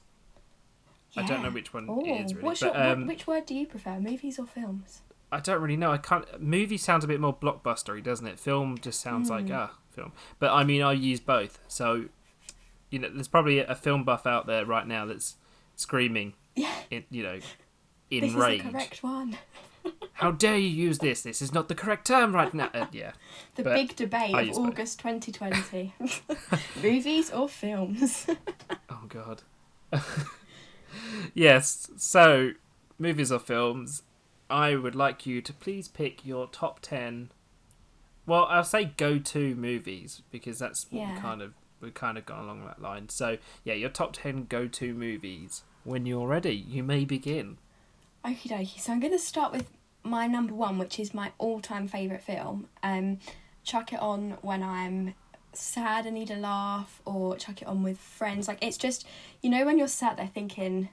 Yeah. I don't know which one Ooh, it is really. But, your, um, which word do you prefer, movies or films? I don't really know. I can't. Movie sounds a bit more blockbustery, doesn't it? Film just sounds mm. like ah film. But I mean, I use both. So, you know, there's probably a film buff out there right now that's screaming. Yeah. <laughs> In, you know, in this rage. Is the correct one. How dare you use this? This is not the correct term right now. Uh, yeah. <laughs> the but big debate of August 2020: <laughs> <laughs> movies or films. oh God. yes. So, movies or films I would like you to please pick your top 10. Well, I'll say go to movies because that's what yeah. we kind of we've kind of gone along that line. So yeah, your top ten go-to movies. When you're ready, you may begin. Okie dokie. So I'm going to start with my number one, which is my all-time favourite film. Um, chuck it on when I'm sad and need a laugh, or chuck it on with friends. Like it's just, you know, when you're sat there thinking,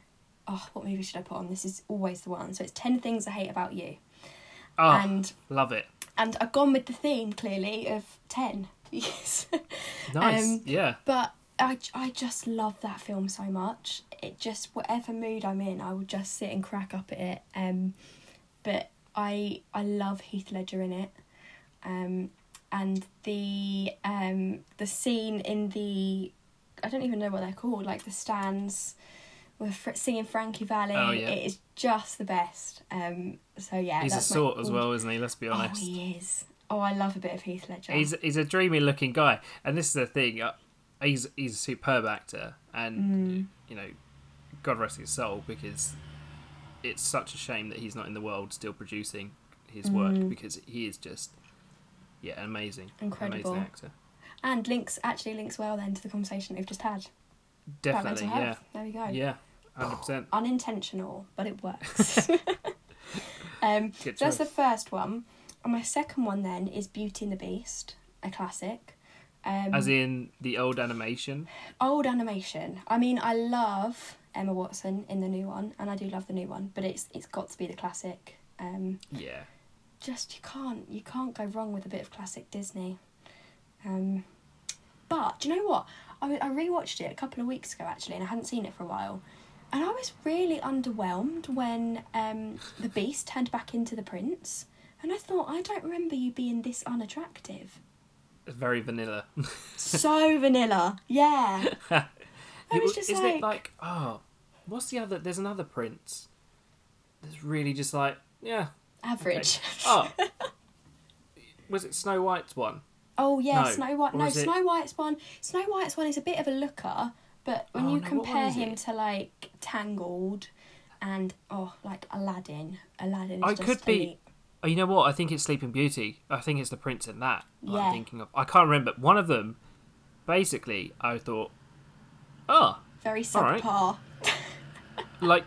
"Oh, what movie should I put on?" This is always the one. So it's Ten Things I Hate About You, Oh, and love it. and I've gone with the theme clearly of ten. <laughs> Yes. Nice. Um, yeah. But I, I just love that film so much. It just whatever mood I'm in, I will just sit and crack up at it. Um, but I I love Heath Ledger in it, um, and the um the scene in the I don't even know what they're called, like the stands with fr- singing Frankie Valli. Oh, yeah. It is just the best. Um, so yeah, He's a that's my sort as well, isn't he? Let's be honest. Oh, honest. he is. Oh, I love a bit of Heath Ledger. He's he's a dreamy looking guy, and this is the thing. uh, He's he's a superb actor, and Mm. you know, God rest his soul, because it's such a shame that he's not in the world still producing his work Mm. because he is just yeah amazing, Incredible. amazing actor. And links actually links well then to the conversation we've just had. Definitely, yeah. There we go. yeah, hundred percent. <gasps> Unintentional, but it works. <laughs> <laughs> um, so that's the first one. And my second one then is Beauty and the Beast, a classic. Um, As in the old animation. old animation. I mean, I love Emma Watson in the new one, and I do love the new one, but it's it's got to be the classic. Um, Yeah, just you can't you can't go wrong with a bit of classic Disney. Um, but do you know what? I I rewatched it a couple of weeks ago actually, and I hadn't seen it for a while, and I was really underwhelmed when um, the Beast turned back into the Prince, and I thought I don't remember you being this unattractive. it's very vanilla. So vanilla, yeah. <laughs> I was just Isn't like, it like oh, what's the other? There's another prince. That's really just like yeah. average. <laughs> Oh, was it Snow White's one? Oh yeah, No. Snow White. No, is it- Snow White's one. Snow White's one is a bit of a looker, but when Oh, you no, compare him it? to like Tangled and oh like Aladdin, Aladdin. I just could be-. Oh, you know what? I think it's Sleeping Beauty. I think it's the prince in that. Yeah. I'm thinking of. I can't remember. One of them, basically, I thought, oh, very all right. Like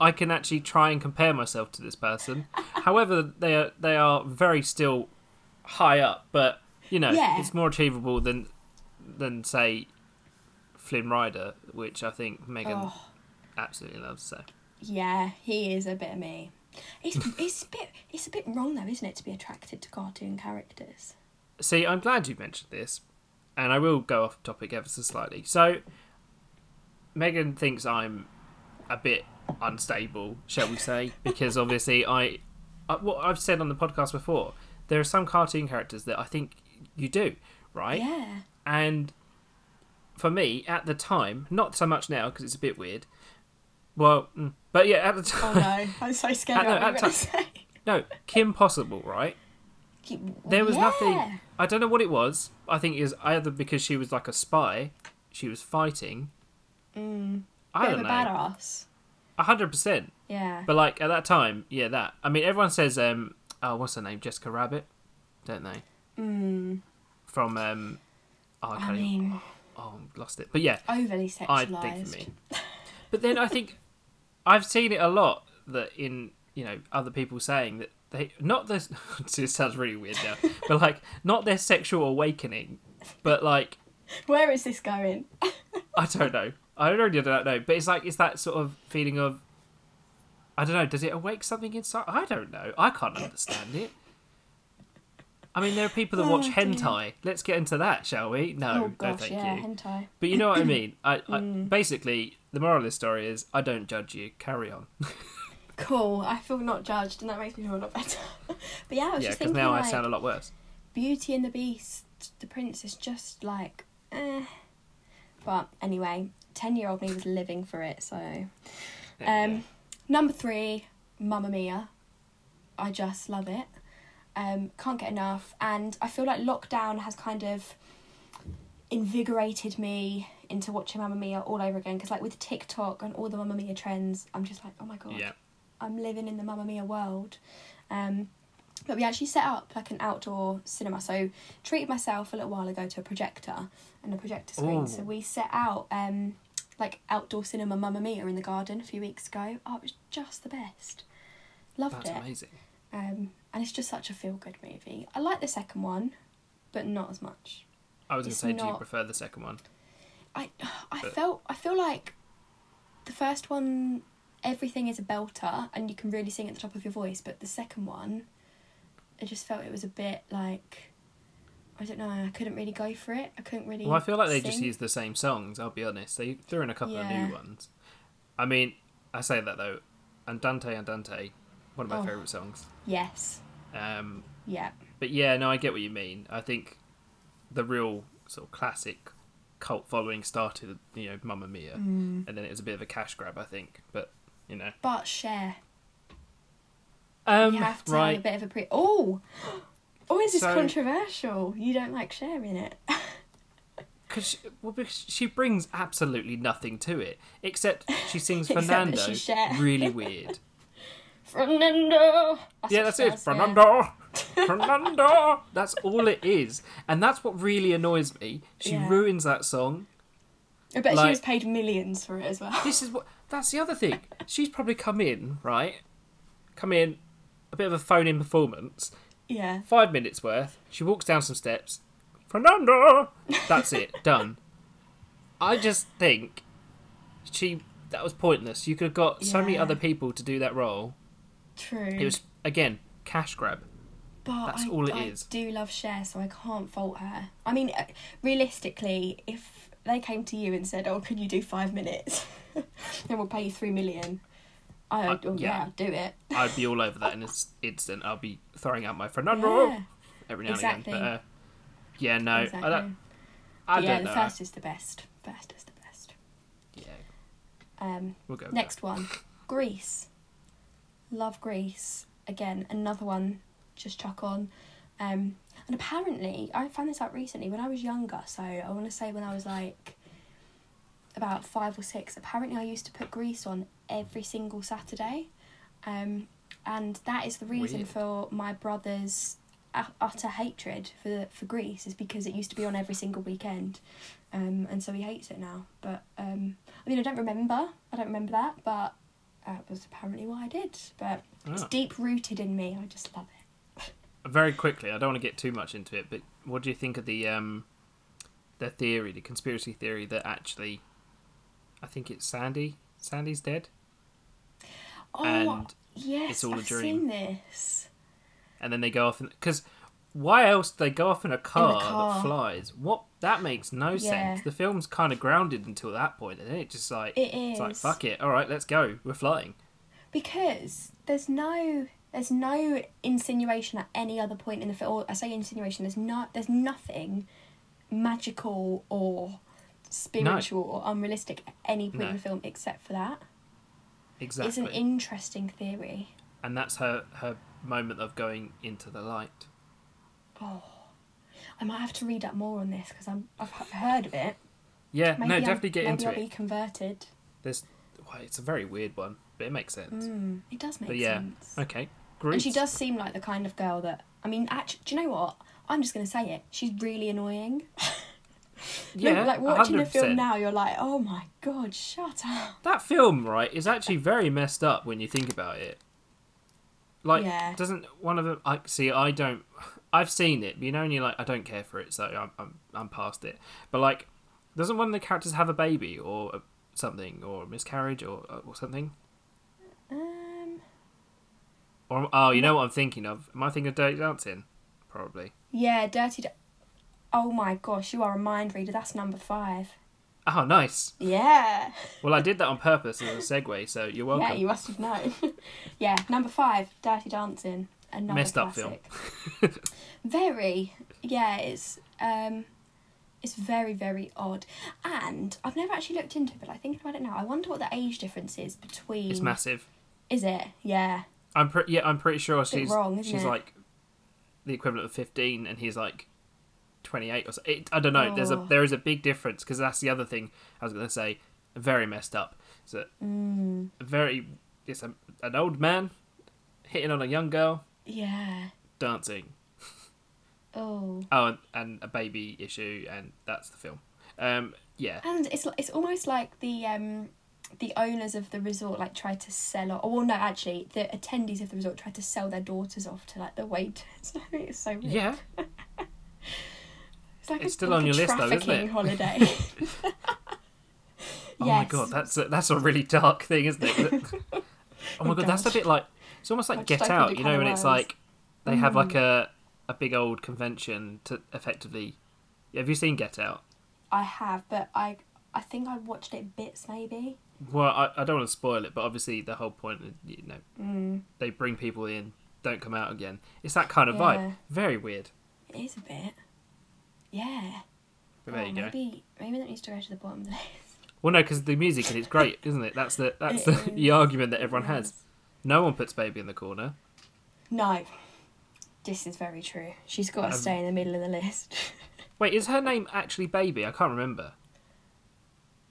I can actually try and compare myself to this person. However, they are they are very still high up, but you know, Yeah. it's more achievable than than say Flynn Rider, which I think Megan Oh absolutely loves. So yeah, he is a bit of me. It's it's a bit it's a bit wrong though, isn't it, to be attracted to cartoon characters? See, I'm glad you mentioned this, and I will go off topic ever so slightly. So, Megan thinks I'm a bit unstable, shall we say, because obviously I, I, what I've said on the podcast before, there are some cartoon characters that I think you do, right? Yeah. And for me, at the time, not so much now because it's a bit weird. Well, mm, but yeah, at the Oh time, no, I'm so <laughs> scared I know, of what at you're ti- say. <laughs> no, Kim Possible, right? There was Yeah. nothing. I don't know what it was. I think it was either because she was like a spy, she was fighting. Mm, I don't of a know. badass. A hundred percent. Yeah. But like at that time, yeah, that. I mean, everyone says, um, oh, what's her name? Jessica Rabbit, don't they? Mm, From um, oh, I I mean, oh, lost it. But yeah, overly sexualized. I think for me. <laughs> But then I think I've seen it a lot that in you know other people saying that they not this. <laughs> this sounds really weird now, but like not their sexual awakening, but like Where is this going? <laughs> I don't know. I really don't know. But it's like it's that sort of feeling of I don't know. Does it awake something inside? I don't know. I can't understand it. I mean, there are people that watch Oh, dear. hentai. Let's get into that, shall we? No, oh no, thank yeah, you. hentai. But you know what I mean. I, I <laughs> Mm. basically the moral of the story is I don't judge you. Carry on. Cool. I feel not judged, and that makes me feel a lot better. <laughs> but yeah, I was yeah, just because now like I sound a lot worse. Beauty and the Beast, the Prince is just like, eh. But anyway, ten-year-old me was living for it. So, um, number three, Mamma Mia. I just love it. Um, can't get enough, and I feel like lockdown has kind of invigorated me into watching Mamma Mia all over again. Because like with TikTok and all the Mamma Mia trends, I'm just like, oh my god, yeah, I'm living in the Mamma Mia world. Um, but we actually set up like an outdoor cinema. So treated myself a little while ago to a projector and a projector screen. Ooh. So we set out um like outdoor cinema Mamma Mia in the garden a few weeks ago. Oh, it was just the best. Loved That's it. amazing. Um, and it's just such a feel good movie. I like the second one, but not as much. I was going to It's say, do you not- prefer the second one? I <sighs> I But- felt I feel like the first one everything is a belter and you can really sing at the top of your voice, but the second one I just felt it was a bit like I don't know, I couldn't really go for it. I couldn't really Well, I feel like they just use the same songs. I'll be honest. They threw in a couple of new ones. I mean, I say that though. Andante Andante, one of my Oh. favourite songs. Yes. Um, Yeah. but yeah, no, I get what you mean. I think the real sort of classic cult following started, you know, Mamma Mia, Mm. and then it was a bit of a cash grab, I think. But you know, But Cher. um, you have to right. have a bit of a pre Oh Oh is this So- controversial? You don't like sharing it. <laughs> Because she, well, because she brings absolutely nothing to it, except she sings <laughs> Except Fernando she really weird. <laughs> Fernando yeah, that's it. Fernando, Fernando. That's all it is, and that's what really annoys me. She Yeah. ruins that song. I bet she Like- was paid millions for it as well. This is what. That's the other thing. She's probably come in right, come in, a bit of a phone-in performance, Yeah. five minutes worth. She walks down some steps. Fernando. That's it. <laughs> Done. I just think she that was pointless. You could have got so many Yeah. other people to do that role. True. It was again cash grab. but that's I, all it I is. do love Cher, so I can't fault her. I mean, uh, realistically, if they came to you and said, "Oh, can you do five minutes?" <laughs> and we'll pay you three million. I Uh, oh, yeah, yeah. Do it. I'd be all over that in an instant. I'll be throwing out my Fernando Yeah, every now exactly. and again. But uh, yeah, no, exactly. I don't. I yeah, don't the know. first is the best. First is the best. Yeah, Um, we'll go. Next one, Grease. Love Grease. Again, another one. Just chuck on. Um, and apparently, I found this out recently when I was younger. So I want to say when I was like about five or six. Apparently, I used to put grease on every single Saturday, um, and that is the reason Weird. for my brother's utter hatred for for Grease is because it used to be on every single weekend, um, and so he hates it now. But um, I mean, I don't remember. I don't remember that, but that was apparently what I did. But it's Ah. deep rooted in me. I just love it. Very quickly, I don't want to get too much into it, but what do you think of the um, the theory, the conspiracy theory that actually, I think it's Sandy. Sandy's dead, Oh, and yes, it's all a I've dream. seen this. and then they go off because. Why else do they go off in a car, car. that flies? What that makes no Yeah. sense. The film's kind of grounded until that point, and then it just like It it's like fuck it. All right, let's go. We're flying. because there's no there's no insinuation at any other point in the film. I say insinuation. There's not there's nothing magical or spiritual or unrealistic at any point No. in the film except for that. Exactly. It's an interesting theory. and that's her her moment of going into the light. Oh, I might have to read up more on this because I'm I've heard of it. Yeah, Maybe no, definitely get maybe into I'll it. be converted. There's, well, it's a very weird one, but it makes sense. Mm, it does make but yeah, sense. okay, And she does seem like the kind of girl that I mean. Actually, do you know what? I'm just gonna say it. She's really annoying. <laughs> <laughs> Yeah, like watching the 100%. film now, you're like, oh my god, shut up. That film, right, is actually very messed up when you think about it. Like, Yeah. doesn't one of them? I see. I don't. <sighs> I've seen it, but you know, and you're like, I don't care for it, so I'm I'm, I'm past it. But like, doesn't one of the characters have a baby or a, something, or a miscarriage, or uh, or something? Um, Or oh, you know what I'm thinking of? Am I thinking of Dirty Dancing? Probably. yeah, Dirty. D- oh my gosh, you are a mind reader. That's number five. Oh, nice. Yeah. Well, I did that on purpose as a segue, so you're welcome. Yeah, you must have known. <laughs> yeah, number five, Dirty Dancing. Another Messed up classic. very. Yeah, it's um, it's very very odd, and I've never actually looked into it, but I think about it now. I wonder what the age difference is between. It's massive. Is it? Yeah. I'm pretty. Yeah, I'm pretty sure she's wrong, isn't she's it? like the equivalent of 15, and he's like 28 or so. It, I don't know. There's a Oh. there is a big difference because that's the other thing I was going to say. Very messed up. So Mm, very. It's a, an old man hitting on a young girl. yeah. dancing. Oh. Oh, and, and a baby issue, and that's the film. Um, yeah. And it's it's almost like the um the owners of the resort like tried to sell off. Oh well, no, actually, the attendees of the resort tried to sell their daughters off to like the waiters. <laughs> It's so weird. Yeah. <laughs> It's like It's still on your list though, isn't it? holiday. <laughs> Oh my god, that's a, that's a really dark thing, isn't it? <laughs> oh my Oh god, that's a bit like it's almost like Get Out, you know, when it's like they have like Mm. a a big old convention to effectively. Have you seen Get Out? I have, but I I think I watched it bits maybe. Well, I, I don't want to spoil it, but obviously the whole point, you know, Mm, they bring people in, don't come out again. It's that kind of Yeah. vibe. Very weird. it is a bit. Yeah. But there oh, you go. maybe maybe that needs to go to the bottom of the <laughs> list. Well, no, because the music and it's great, isn't it? That's the that's the, the argument that everyone has. No one puts baby in the corner. No. This is very true. She's got to Um, stay in the middle of the list. <laughs> Wait, is her name actually Baby? I can't remember.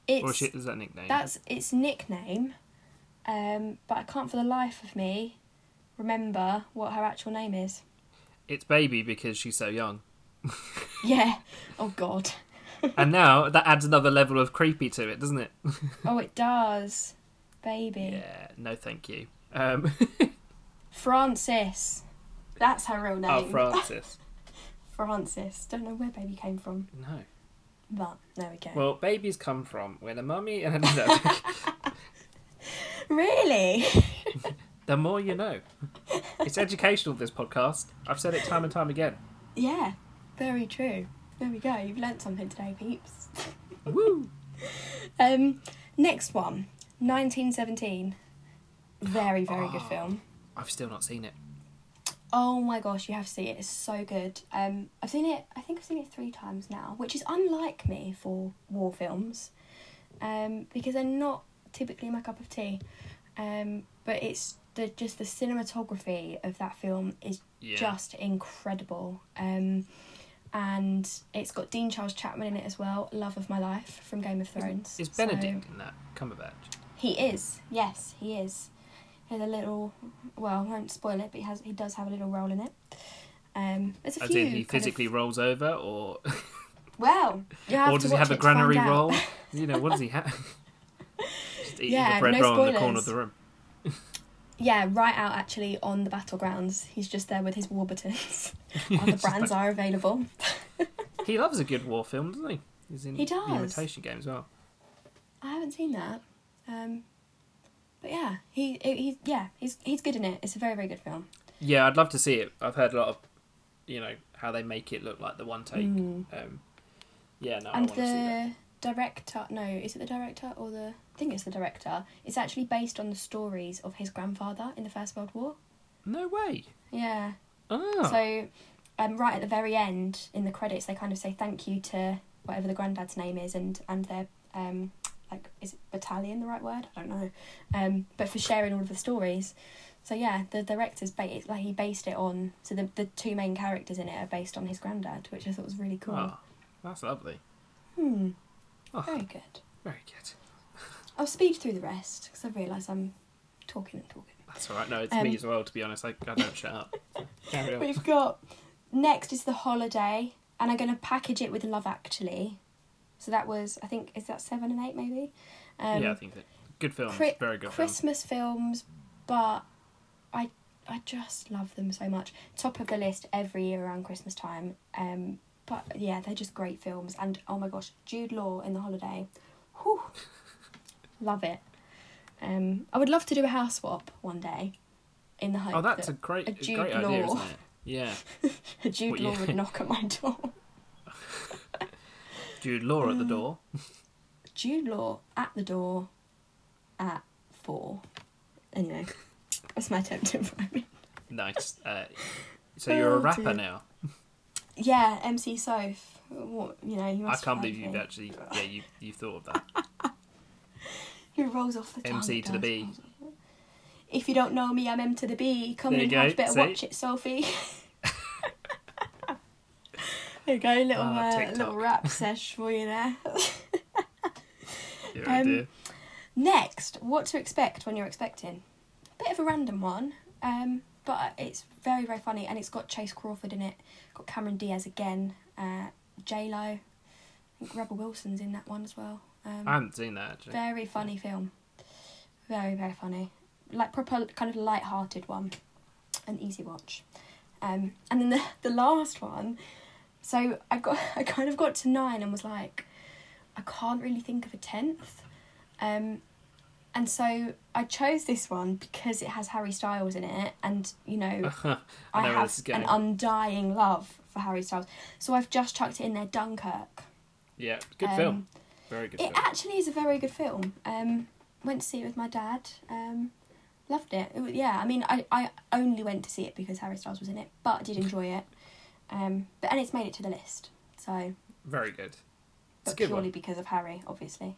It's or is, she, is that nickname? that's its nickname, um, but I can't for the life of me remember what her actual name is. It's Baby because she's so young. <laughs> Yeah. Oh God. <laughs> and now that adds another level of creepy to it, doesn't it? <laughs> Oh, it does, baby. Yeah, no, thank you. Um, Frances. That's her real name. oh, Frances. Frances. Don't know where baby came from, No. but there we go. Well, babies come from when a mummy and a no, really? The more you know. It's educational. This podcast. I've said it time and time again. yeah. Very true. There we go. You've learnt something today, peeps. <laughs> Woo! Um, next one, 1917. Very, very good Oh. film. I've still not seen it. Oh my gosh, you have to see it. It's so good. Um, I've seen it. I think I've seen it three times now, which is unlike me for war films, um, because they're not typically my cup of tea. Um, but it's the just the cinematography of that film is Yeah. just incredible. Um, and it's got Dean Charles Chapman in it as well. Love of my life from Game of Thrones. Is So- Benedict in that Cumberbatch? he is, yes, he is. He has a little, well, I won't spoil it, but he has, he does have a little role in it. Um, there's a As few. he kind of- physically rolls over, or <laughs> well, you have or does he have a it to find granary roll? <laughs> You know, what does he have? <laughs> Just eating Yeah, the bread no roll in the corner of spoilers. the room. Yeah, right out actually on the battlegrounds. He's just there with his Warburtons. <laughs> Other brands like- are available. <laughs> He loves a good war film, doesn't he? He's in He the does. imitation game as well. I haven't seen that. Um, but yeah, he he yeah he's he's good in it. It's a very very good film. Yeah, I'd love to see it. I've heard a lot of, you know, how they make it look like the one take. Mm. Um, yeah, no, I and want to see that. Director no is it the director or the i think it's the director it's actually based on the stories of his grandfather in the first world war. No way. yeah. Ah, so um, right at the very end in the credits they kind of say thank you to whatever the granddad's name is and and their um like is it battalion the right word? I don't know. Um but for sharing all of the stories. So yeah the director's ba- like he based it on so the, the two main characters in it are based on his granddad which i thought was really cool. Ah, that's lovely. hmm Oh, very good very good. <laughs> I'll speed through the rest because I realise I'm talking and talking. That's all right. No, it's Um, me as well. To be honest, I, I don't shut up. <laughs> We've got next is the holiday, and I'm going to package it with Love Actually. So that was I think is that seven and eight maybe. Um, yeah, I think that good film. Chri- very good film. Christmas films, but I I just love them so much. Top of the list every year around Christmas time. Um, but yeah, they're just great films, and oh my gosh, Jude Law in the holiday, whew, love it. Um, I would love to do a house swap one day, in the hope Oh, that's a great, a a Jude great idea, Law. isn't it? Yeah, <laughs> Jude What, Law yeah. would <laughs> knock at my door. Jude Law Mm. at the door. Jude Law at the door at four. Anyway, <laughs> that's my attempt to rhyme. Nice. Uh, so you're a Oh, rapper dear. now. Yeah, MC Soph. What you know? You I can't believe you've actually. Yeah, you you thought of that. <laughs> Who rolls off the tongue? MC to the B. If you don't know me, I'm M to the B. Come There in, you have go, a see? watch it, Sophie. <laughs> there you go, little Ah, uh, little rap sesh for you there. <laughs> Dear, Um. Next, what to expect when you're expecting? A bit of a random one. Um, but it's very very funny, and it's got Chace Crawford in it, got Cameron Diaz again, uh, J Lo, I think Rebel Wilson's in that one as well. Um, I haven't seen that actually. very funny film, very very funny, like proper kind of light-hearted one, an easy watch. Um, and then the <laughs> the last one, so I got <laughs> I kind of got to nine and was like, I can't really think of a tenth. Um, and so I chose this one because it has Harry Styles in it, and you know <laughs> I I, have an undying love for Harry Styles. So I've just chucked it in there, Dunkirk. yeah, good Um, film. Very good It film. actually is a very good film. Um, went to see it with my dad. Um, loved it. it wa- yeah, I mean, I, I only went to see it because Harry Styles was in it, but I did enjoy it. Um, but and it's made it to the list. So, Very good. It's but good purely one. because of Harry, obviously.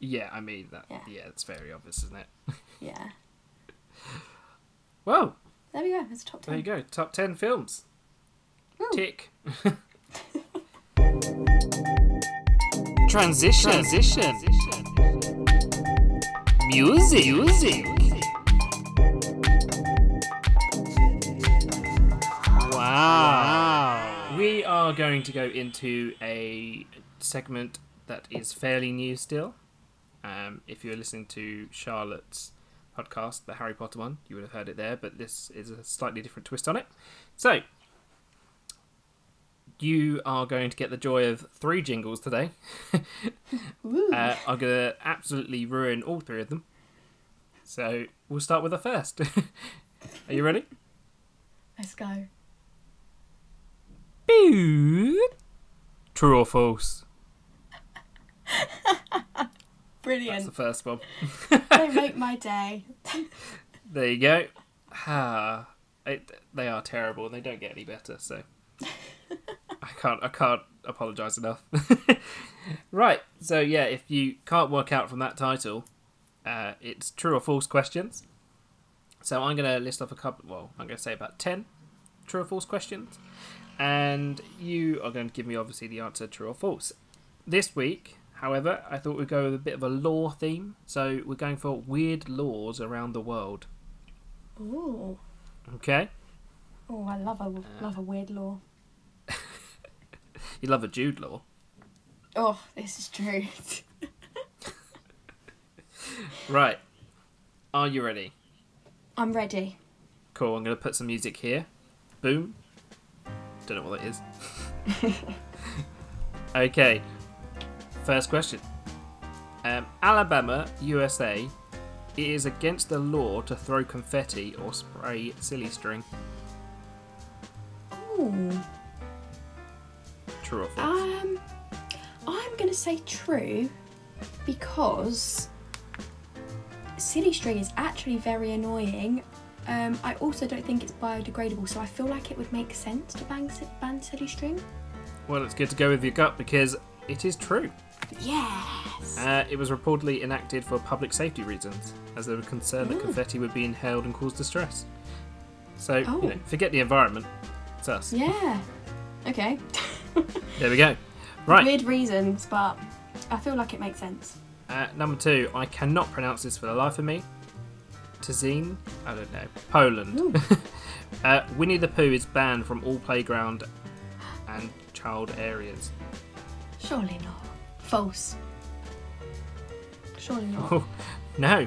Yeah, I mean that. Yeah. Yeah, it's very obvious, isn't it? <laughs> Yeah. Well, There we go. It's top ten. there you go. Top ten films. Woo. Tick. <laughs> Transition. Transition. Music. Music. Wow. We are going to go into a segment that is fairly new still. Um, if you're listening to Charlotte's podcast, the Harry Potter one, you would have heard it there, but this is a slightly different twist on it. So, you are going to get the joy of three jingles today. <laughs> Uh, I'm going to absolutely ruin all three of them. So, we'll start with the first. <laughs> are you ready? Let's go. True or false? <laughs> That's Brilliant. the first one. they <laughs> make my day. There you go. Ah, it, they are terrible and they don't get any better. So <laughs> I can't I can't apologise enough. <laughs> right. So yeah, if you can't work out from that title, uh, it's true or false questions. So I'm gonna list off a couple. Well, I'm gonna say about ten true or false questions, and you are going to give me obviously the answer true or false. This week, however, I thought we'd go with a bit of a law theme. So we're going for weird laws around the world. Ooh. Okay. Oh, I love a uh. love a weird law. <laughs> You love a Jude law. Oh, this is true. <laughs> Right. Are you ready? I'm ready. Cool. I'm going to put some music here. Boom. Don't know what that is. <laughs> okay. First question. Um, Alabama, USA. It is against the law to throw confetti or spray silly string. Ooh. True or false? Um, I'm gonna say true because silly string is actually very annoying. Um, I also don't think it's biodegradable, so I feel like it would make sense to ban, ban silly string. Well, it's good to go with your gut because it is true. Yes. Uh, it was reportedly enacted for public safety reasons, as they were concerned that Ooh. confetti would be inhaled and cause distress. So, Oh. you know, forget the environment. It's us. yeah. Okay. <laughs> There we go. Right. Weird reasons, but I feel like it makes sense. Uh, number two, I cannot pronounce this for the life of me. Tzine? I don't know. Poland. <laughs> Uh, Winnie the Pooh is banned from all playground and child areas. Surely not. False. Surely not. Oh, no,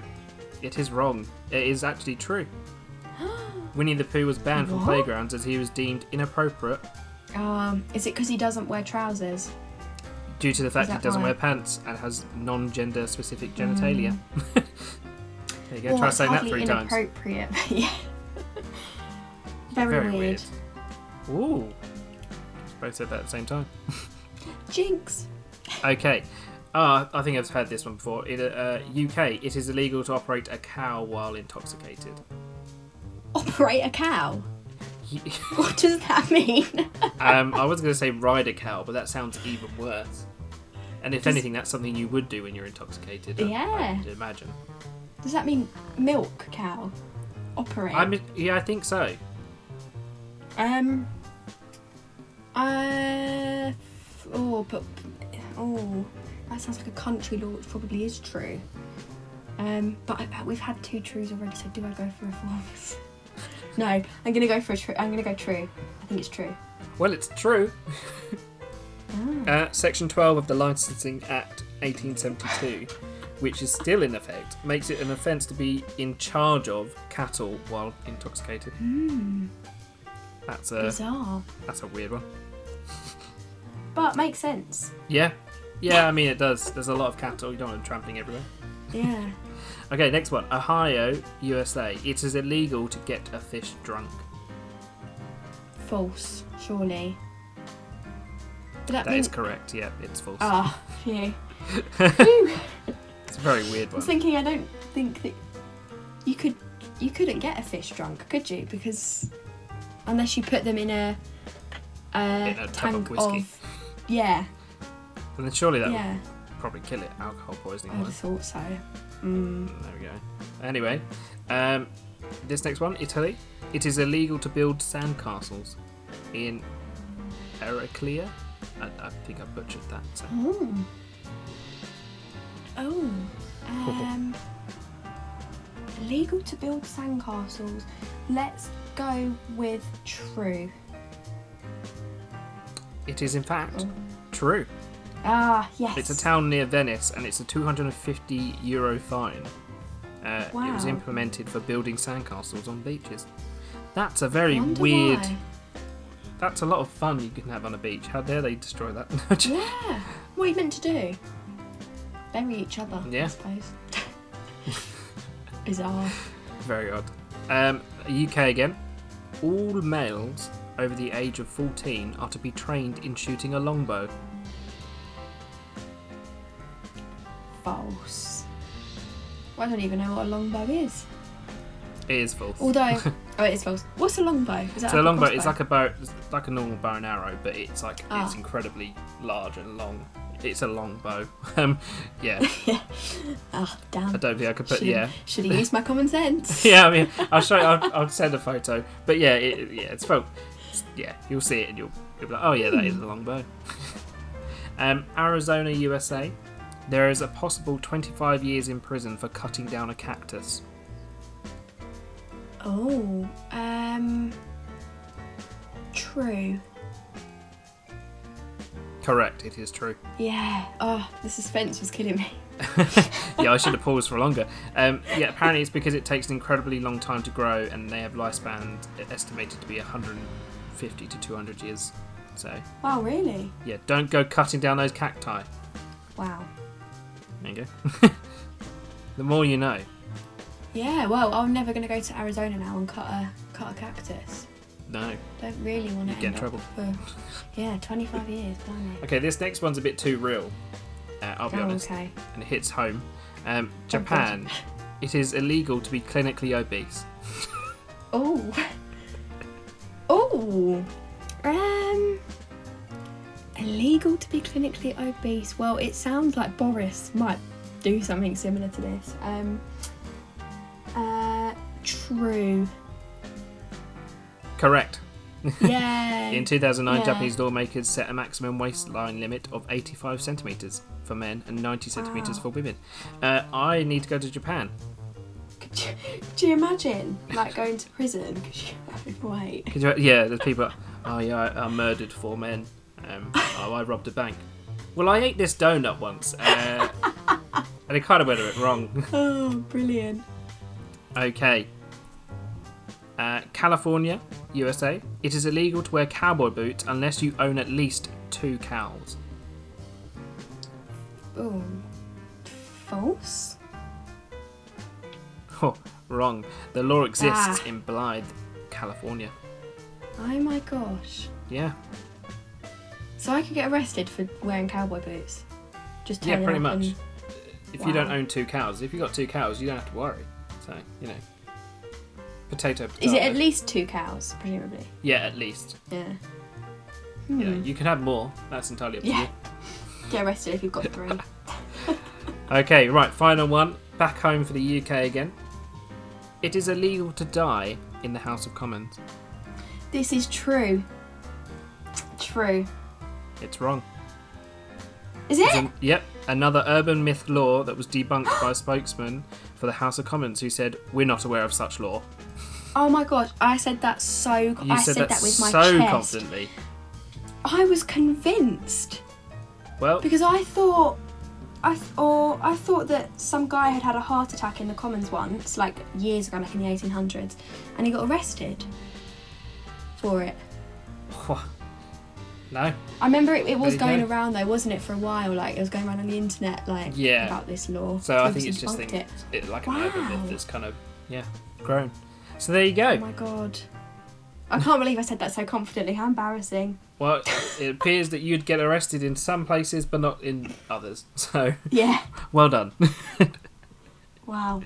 it is wrong. It is actually true. <gasps> Winnie the Pooh was banned from What? playgrounds as he was deemed inappropriate um, is it because he doesn't wear trousers? due to the fact he that doesn't why? wear pants and has non-gender specific genitalia. <laughs> there you go. Try it's saying that hardly three times. inappropriate. yeah. <laughs> Very, Very weird. weird. Ooh. Both said that at the same time. <laughs> Jinx. Okay. Uh, I think I've heard this one before. In uh, UK, it is illegal to operate a cow while intoxicated. Operate a cow. <laughs> What does that mean? um, I was going to say <laughs> ride a cow, but that sounds even worse. And if Does- anything, that's something you would do when you're intoxicated. Yeah. I'd imagine. does that mean milk cow? Operate. I'm, yeah, I think so. Um. Uh. Oh, but oh, that sounds like a country law, which probably is true. Um, but I, we've had two trues already, so do I go for a false? <laughs> No, I'm gonna go for a true. I'm gonna go true. I think it's true. Well, it's true. Ah. <laughs> Uh, Section 12 of the Licensing Act 1872, which is still in effect, makes it an offence to be in charge of cattle while intoxicated. Hmm. That's a Bizarre, that's a weird one. But makes sense. Yeah, yeah. I mean, it does. There's a lot of cattle. You don't want them trampling everywhere. Yeah. <laughs> Okay, next one. Ohio, USA. It is illegal to get a fish drunk. False, surely. That That is mean- correct. Yeah, it's false. Ah, phew. <laughs> Phew. It's a very weird I one. was thinking, I don't think that you could, you couldn't get a fish drunk, could you? Because unless you put them in a, a, In a tub of tank whiskey. Yeah, And then surely that would probably kill it. Alcohol poisoning. I would have thought so. Mm. There we go. Anyway, um, this next one, Italy. It is illegal to build sandcastles in Heraclea. I, I think I butchered that. So. Oh. Oh. <laughs> Um. Illegal to build sandcastles. Let's go with true. It is in fact Oh. true. Ah, yes. It's a town near Venice, and it's a 250 euro fine. Uh, It was Wow. implemented for building sandcastles on beaches. That's a very Wonder weird. why. That's a lot of fun you can have on a beach. How dare they destroy that? <laughs> Yeah. What are you meant to do? Bury each other, Yeah. I suppose. <laughs> Bizarre. Very odd. Um, UK again. All males over the age of 14 are to be trained in shooting a longbow. False. I don't even know what a longbow is. It is false. Although, <laughs> oh, it is false. What's a longbow? Is that so a longbow is like a bow, it's like a normal bow and arrow, but it's like Ah. it's incredibly large and long. It's a long bow. <laughs> Um, <laughs> yeah, Ah, damn. I don't think I could put. Should've- Yeah, Should have used my common sense. yeah. I mean, I'll show. You, I'll, I'll send a photo. But yeah, it, yeah, it's felt. Yeah, you'll see it and you'll, you'll be like, oh yeah, that is a long bow. <laughs> um, Arizona, USA. There is a possible 25 years in prison for cutting down a cactus. Oh, um, true. Correct, it is true. Yeah. Oh, the suspense was killing me. <laughs> <laughs> yeah, I should have paused for longer. Um, yeah, apparently it's because it takes an incredibly long time to grow, and they have lifespan estimated to be 150 to 200 years. So Wow, really? yeah, don't go cutting down those cacti. Wow. There you go. <laughs> the more you know. Yeah. Well, I'm never gonna go to Arizona now and cut a cut a cactus. No. Don't really want to get in trouble. For, yeah, 25 years, blimey. Okay, this next one's a bit too real. Uh, I'll be Oh, honest, okay. and it hits home. Um, Japan. it is illegal to be clinically obese. <laughs> Oh. <laughs> Oh. Um. Illegal to be clinically obese. Well, it sounds like Boris might do something similar to this. Um. Uh. True. Correct. Yay. <laughs> In 2009, Yeah. Japanese lawmakers set a maximum waistline limit of 85 centimeters for men and 90 centimeters Wow. for women. Uh, I need to go to Japan. Could you, do you imagine like going to prison because you <laughs> overweight? You, yeah, there's people. Oh yeah, I, I murdered four men. Um, oh, I robbed a bank. Well, I ate this donut once, uh, <laughs> and it kind of went a bit wrong. <laughs> Oh, brilliant. Okay. Uh, California, USA. It is illegal to wear cowboy boots unless you own at least two cows. Oh. False? <laughs> Oh, wrong. The law exists Ah. in Blythe, California. Oh my gosh. Yeah, So I could get arrested for wearing cowboy boots? Just yeah, turning pretty up much. and- If you don't Wow. own two cows, if you got two cows, you don't have to worry. So you know, potato. potato. Is it at least two cows, presumably? Yeah, at least. Yeah. You know, Hmm. you can have more. That's entirely up to Yeah. you. <laughs> Get arrested if you've got three. <laughs> Okay, right, final one. Back home for the UK again. It is illegal to die in the House of Commons. this is true. True. It's wrong. Is It's it? an- yep, another urban myth law that was debunked by a <gasps> spokesman for the House of Commons who said, We're not aware of such law. Oh my god, I said that so. You I said, that with my so chest. confidently. I was convinced Well, because I thought, I th- or I thought that some guy had had a heart attack in the Commons once, like years ago, like in the 1800s, and he got arrested for it. no. I remember it, it was There you going go. around though, wasn't it, for a while? Like it was going around on the internet, like Yeah. about this law. So I think Obviously it's just debunked think, it. like an urban myth Wow. that's kind of yeah grown. So there you go. Oh my god, I can't believe I said that so confidently. How embarrassing. Well, it appears that you'd get arrested in some places, but not in others. <laughs> So Yeah. well done. <laughs> Wow.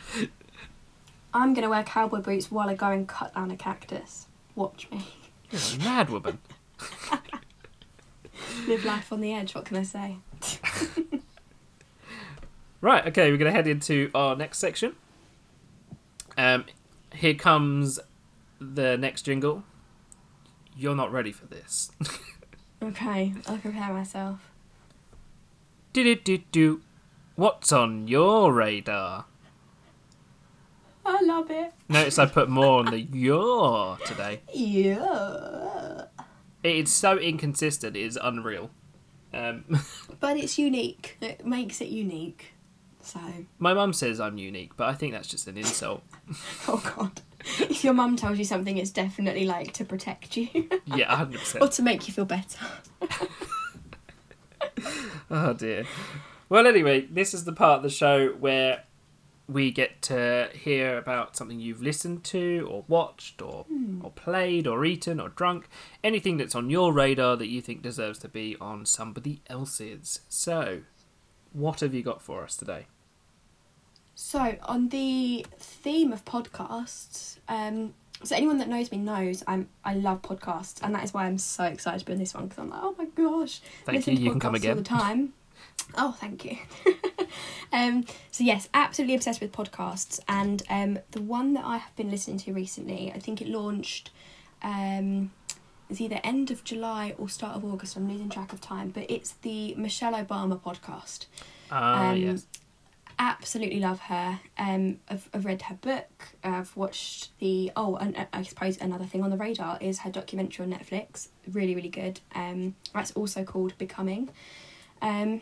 I'm gonna wear cowboy boots while I go and cut down a cactus. Watch me. You're a mad woman. <laughs> Live life on the edge. What can I say? Right, okay, we're going to head into our next section. Um, here comes the next jingle. You're not ready for this. <laughs> Okay, I'll prepare myself. do do do do. What's on your radar? I love it. Notice I put more on the your today. Yeah. It's so inconsistent, it is unreal. Um, <laughs> But it's unique. It makes it unique. So, my mum says I'm unique, but I think that's just an insult. <laughs> oh god. <laughs> If your mum tells you something, it's definitely like to protect you Yeah, or 100%. Or to make you feel better. <laughs> Oh dear. Well, anyway, this is the part of the show where we get to hear about something you've listened to, or watched, or hmm. or played, or eaten, or drunk. Anything that's on your radar that you think deserves to be on somebody else's. So, what have you got for us today? So, on the theme of podcasts, um, so anyone that knows me knows I'm I love podcasts, and that is why I'm so excited to be on this one because I'm like, oh my gosh, Thank listen you. to You can come podcasts again. all the time. <laughs> oh, thank you. <laughs> um, so yes, absolutely obsessed with podcasts, and um, the one that I have been listening to recently, I think it launched. Um, it's either end of July or start of August. I'm losing track of time, but it's the Michelle Obama podcast Ah, Um, yes. Absolutely love her. Um, I've, I've read her book. I've watched the oh, and I suppose another thing on the radar is her documentary on Netflix. Really, really good. Um, that's also called Becoming. Um,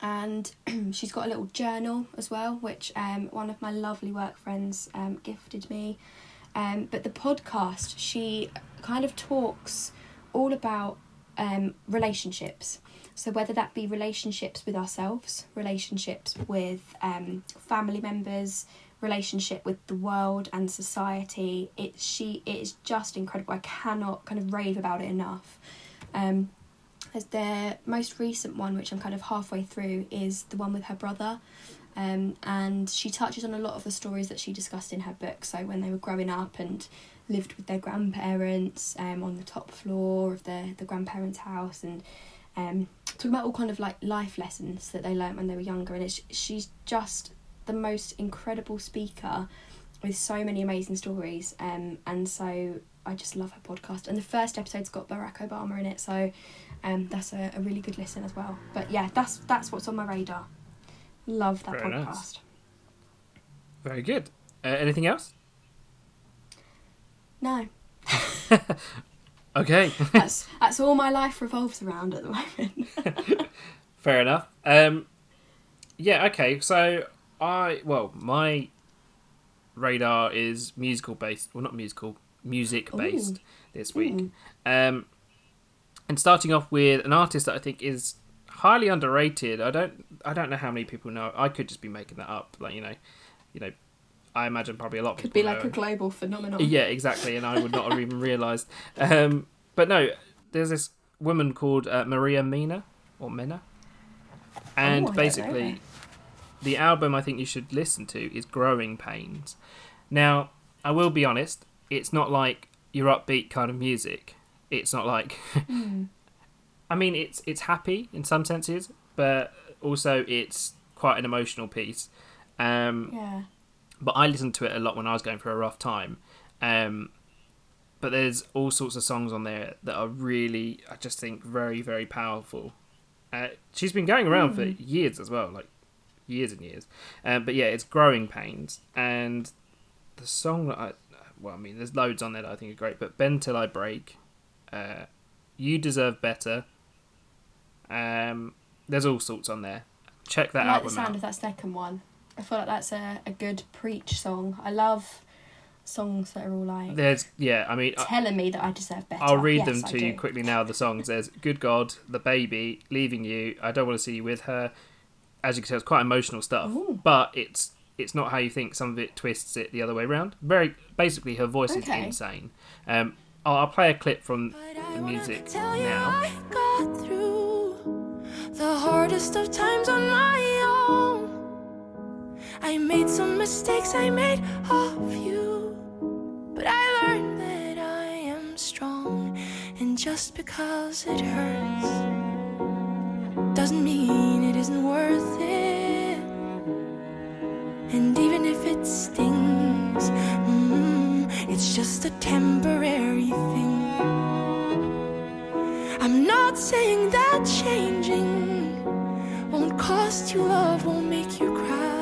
and <clears throat> she's got a little journal as well, which um, one of my lovely work friends um, gifted me. Um, but the podcast, she kind of talks all about um, relationships. So whether that be relationships with ourselves, relationships with um, family members, relationship with the world and society, it she it is just incredible. I cannot kind of rave about it enough. Um, as their most recent one, which I'm kind of halfway through, is the one with her brother. Um, and she touches on a lot of the stories that she discussed in her book. So when they were growing up and lived with their grandparents um, on the top floor of the, the grandparents' house and um, talking about all kind of like life lessons that they learnt when they were younger. And it's, she's just the most incredible speaker with so many amazing stories. Um, and so I just love her podcast. And the first episode's got Barack Obama in it, so um, that's a, a really good listen as well. But yeah, that's that's what's on my radar. Love that Very podcast. nice. Very good. Uh, anything else? No, <laughs> Okay. <laughs> that's that's all my life revolves around at the moment. <laughs> Fair enough. Um, yeah, okay. So I well, my radar is musical based. Well, not musical, music based this week. Ooh. Um, and starting off with an artist that I think is highly underrated. I don't I don't know how many people know. I could just be making that up. Like you know, you know, I imagine probably a lot Could be like know a global phenomenon. yeah, exactly, and I would not have even realised. Um, but no, there's this woman called uh, Maria Mina or Mena, and Oh, I don't know basically, the album I think you should listen to is "Growing Pains." Now, I will be honest, it's not like your upbeat kind of music. It's not like, <laughs> Hmm. I mean, it's it's happy in some senses, but also it's quite an emotional piece. Um, Yeah. But I listened to it a lot when I was going through a rough time. Um, but there's all sorts of songs on there that are really, I just think, very, very powerful. Uh, she's been going around for years as well, like years and years. Um, but yeah, it's Growing Pains, and the song that I, well, I mean, there's loads on there that I think are great, but Bend Till I Break, uh, You Deserve Better. Um, there's all sorts on there. Check that I like album the sound out. of that second one. I feel like that's a, a good preach song. I love songs that are all like There's yeah, I mean, I- telling me that I deserve better. I'll read Yes, them to you quickly now. The songs there's "Good God," "The Baby," "Leaving You," "I Don't Want to See You with Her." As you can tell, it's quite emotional stuff, Ooh. but it's it's not how you think. Some of it twists it the other way around. Very basically, her voice Okay. is insane. Um, I'll, I'll play a clip from But the wanna music tell you now. I got through the hardest of times on my own. I made some mistakes, I made a few, but I learned that I am strong, and just because it hurts doesn't mean it isn't worth it. And even if it stings, mm, it's just a temporary thing. I'm not saying that changing won't cost you love, won't make you cry.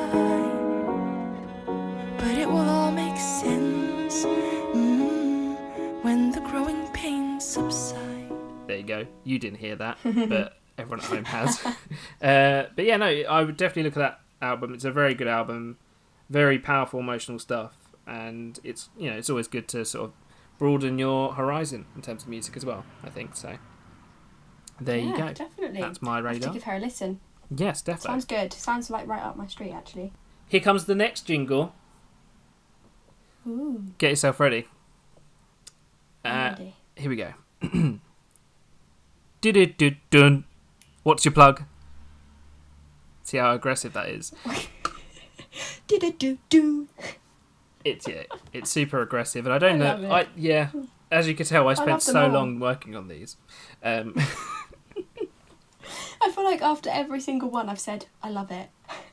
It will all make sense mm, when the growing pains subside. There you go. You didn't hear that, <laughs> but everyone at home has. <laughs> uh, but yeah, no, I would definitely look at that album. It's a very good album, very powerful, emotional stuff, and it's you know it's always good to sort of broaden your horizon in terms of music as well. I think so. There you go. Definitely. That's my I have to radar. give her a listen. Yes, definitely. Sounds good. Sounds like right up my street, actually. Here comes the next jingle. Ooh. Get yourself ready. Uh, ready. here we go. Did it did dun. What's your plug? See how aggressive that is. <laughs> It's yeah, it's super aggressive, and I don't I know. I yeah, as you can tell, I spent them so all. long working on these. Um, <laughs> I feel like after every single one, I've said I love it.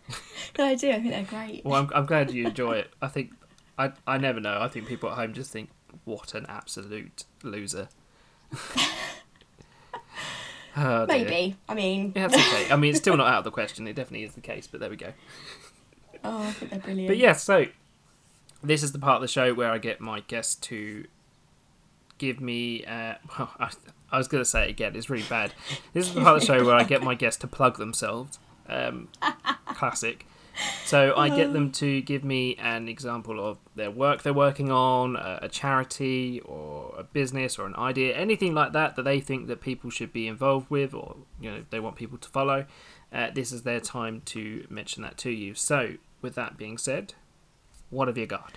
<laughs> and I do. I think they're great. well, I'm, I'm glad you enjoy it. I think I I never know. I think people at home just think, what an absolute loser. <laughs> Oh. Maybe. I mean, Yeah, that's okay. I mean, it's still not <laughs> out of the question. It definitely is the case, but there we go. oh, I think they're brilliant. But yes, so this is the part of the show where I get my guests to give me. Uh, <laughs> well, I, I was going to say it again. It's really bad. This is the part of the show where I get my guests to plug themselves. Um, classic. So I get them to give me an example of their work they're working on, a, a charity or a business or an idea, anything like that that they think that people should be involved with, or you know they want people to follow. Uh, this is their time to mention that to you. So, with that being said, what have you got?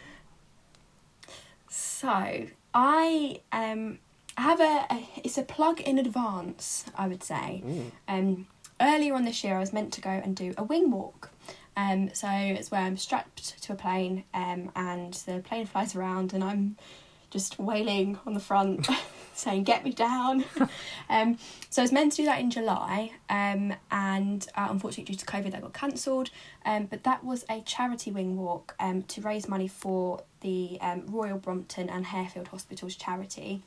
So I um have a, a it's a plug in advance, I would say. Um earlier on this year I was meant to go and do a wing walk. Um so it's where I'm strapped to a plane um and the plane flies around and I'm just wailing on the front <laughs> <laughs> saying get me down. <laughs> Um so i was meant to do that in july um and uh, unfortunately due to covid that got cancelled. Um but that was a charity wing walk um to raise money for the um, royal brompton and harefield hospitals charity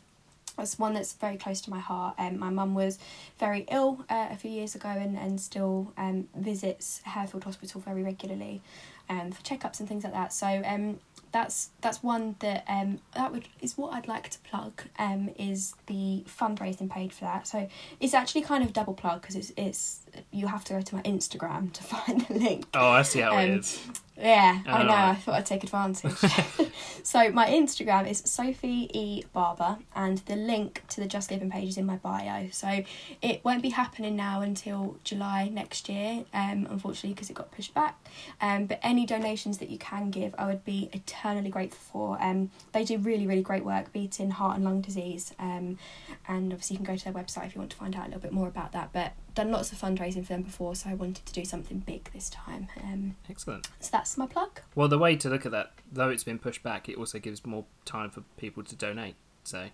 that's one that's very close to my heart. Um, my mum was very ill uh, a few years ago and, and still um, visits Harefield Hospital very regularly um, for checkups and things like that. So um, that's that's one that um, that would is what I'd like to plug um, is the fundraising page for that. So it's actually kind of double plug because it's it's you have to go to my Instagram to <laughs> find the link. Oh, I see how it Um, is. Yeah, I know. Alright. I thought I'd take advantage. <laughs> <laughs> so my Instagram is Sophie E Barber, and the link to the Just Giving page is in my bio. So it won't be happening now until July next year, um, unfortunately because it got pushed back. Um, but any donations that you can give, I would be eternally grateful for. Um, they do really, really great work beating heart and lung disease. Um, and obviously you can go to their website if you want to find out a little bit more about that. But done lots of fundraising for them before, so I wanted to do something big this time. Um, Excellent. so that's my plug. Well, the way to look at that, though it's been pushed back, it also gives more time for people to donate. So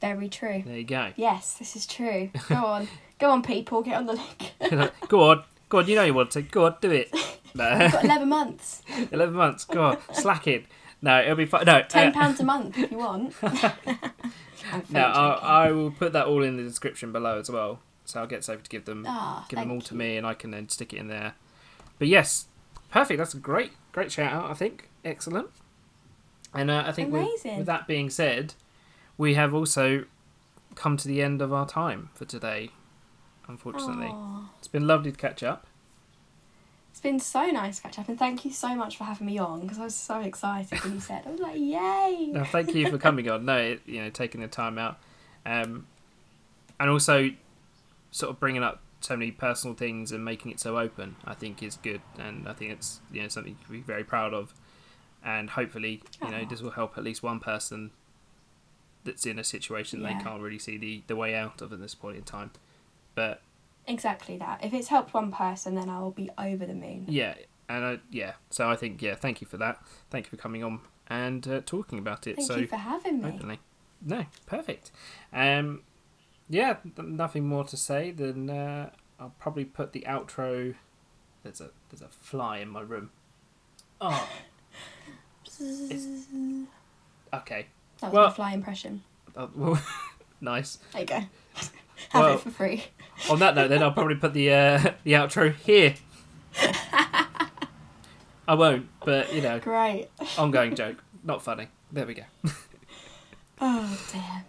Very true. there you go. Yes, this is true. Go on. <laughs> Go on, people. Get on the link. go on, go on. You know you want to. Go on, do it. <laughs> No. I've got 11 months. <laughs> Eleven months. Go on, slack it. No, it'll be fine. No, £10 uh, a month if you want. <laughs> <laughs> No. I'll. I will put that all in the description below as well. So I'll get Sophie to give them, Ah, give them all to you. me, and I can then stick it in there. But yes, perfect. That's a great, great shout out. I think excellent. And uh, I think with, Amazing. with that being said, we have also come to the end of our time for today. Unfortunately, Aw. it's been lovely to catch up. It's been so nice to catch up, and thank you so much for having me on because I was so excited when you said. I was like, "Yay!" No, thank you for coming on. No, it, you know, taking the time out, um, and also sort of bringing up so many personal things and making it so open. I think is good, and I think it's you know something to be very proud of, and hopefully you know this will help at least one person that's in a situation Yeah. they can't really see the the way out of at this point in time. But Exactly that. If it's helped one person, then I'll be over the moon. yeah, and I, yeah, so I think yeah, thank you for that. Thank you for coming on and uh, talking about it. Thank so you for having me. openly. No, perfect. Um, yeah, th- nothing more to say than uh, I'll probably put the outro. There's a there's a fly in my room. Oh, <laughs> okay. That was Well- my fly impression. <laughs> Uh, well, <laughs> nice. There you go. <laughs> Have well, it for free. on that note, then I'll probably put the uh, <laughs> the outro here. I won't, but you know, great ongoing joke. Not funny. There we go. <laughs> oh damn.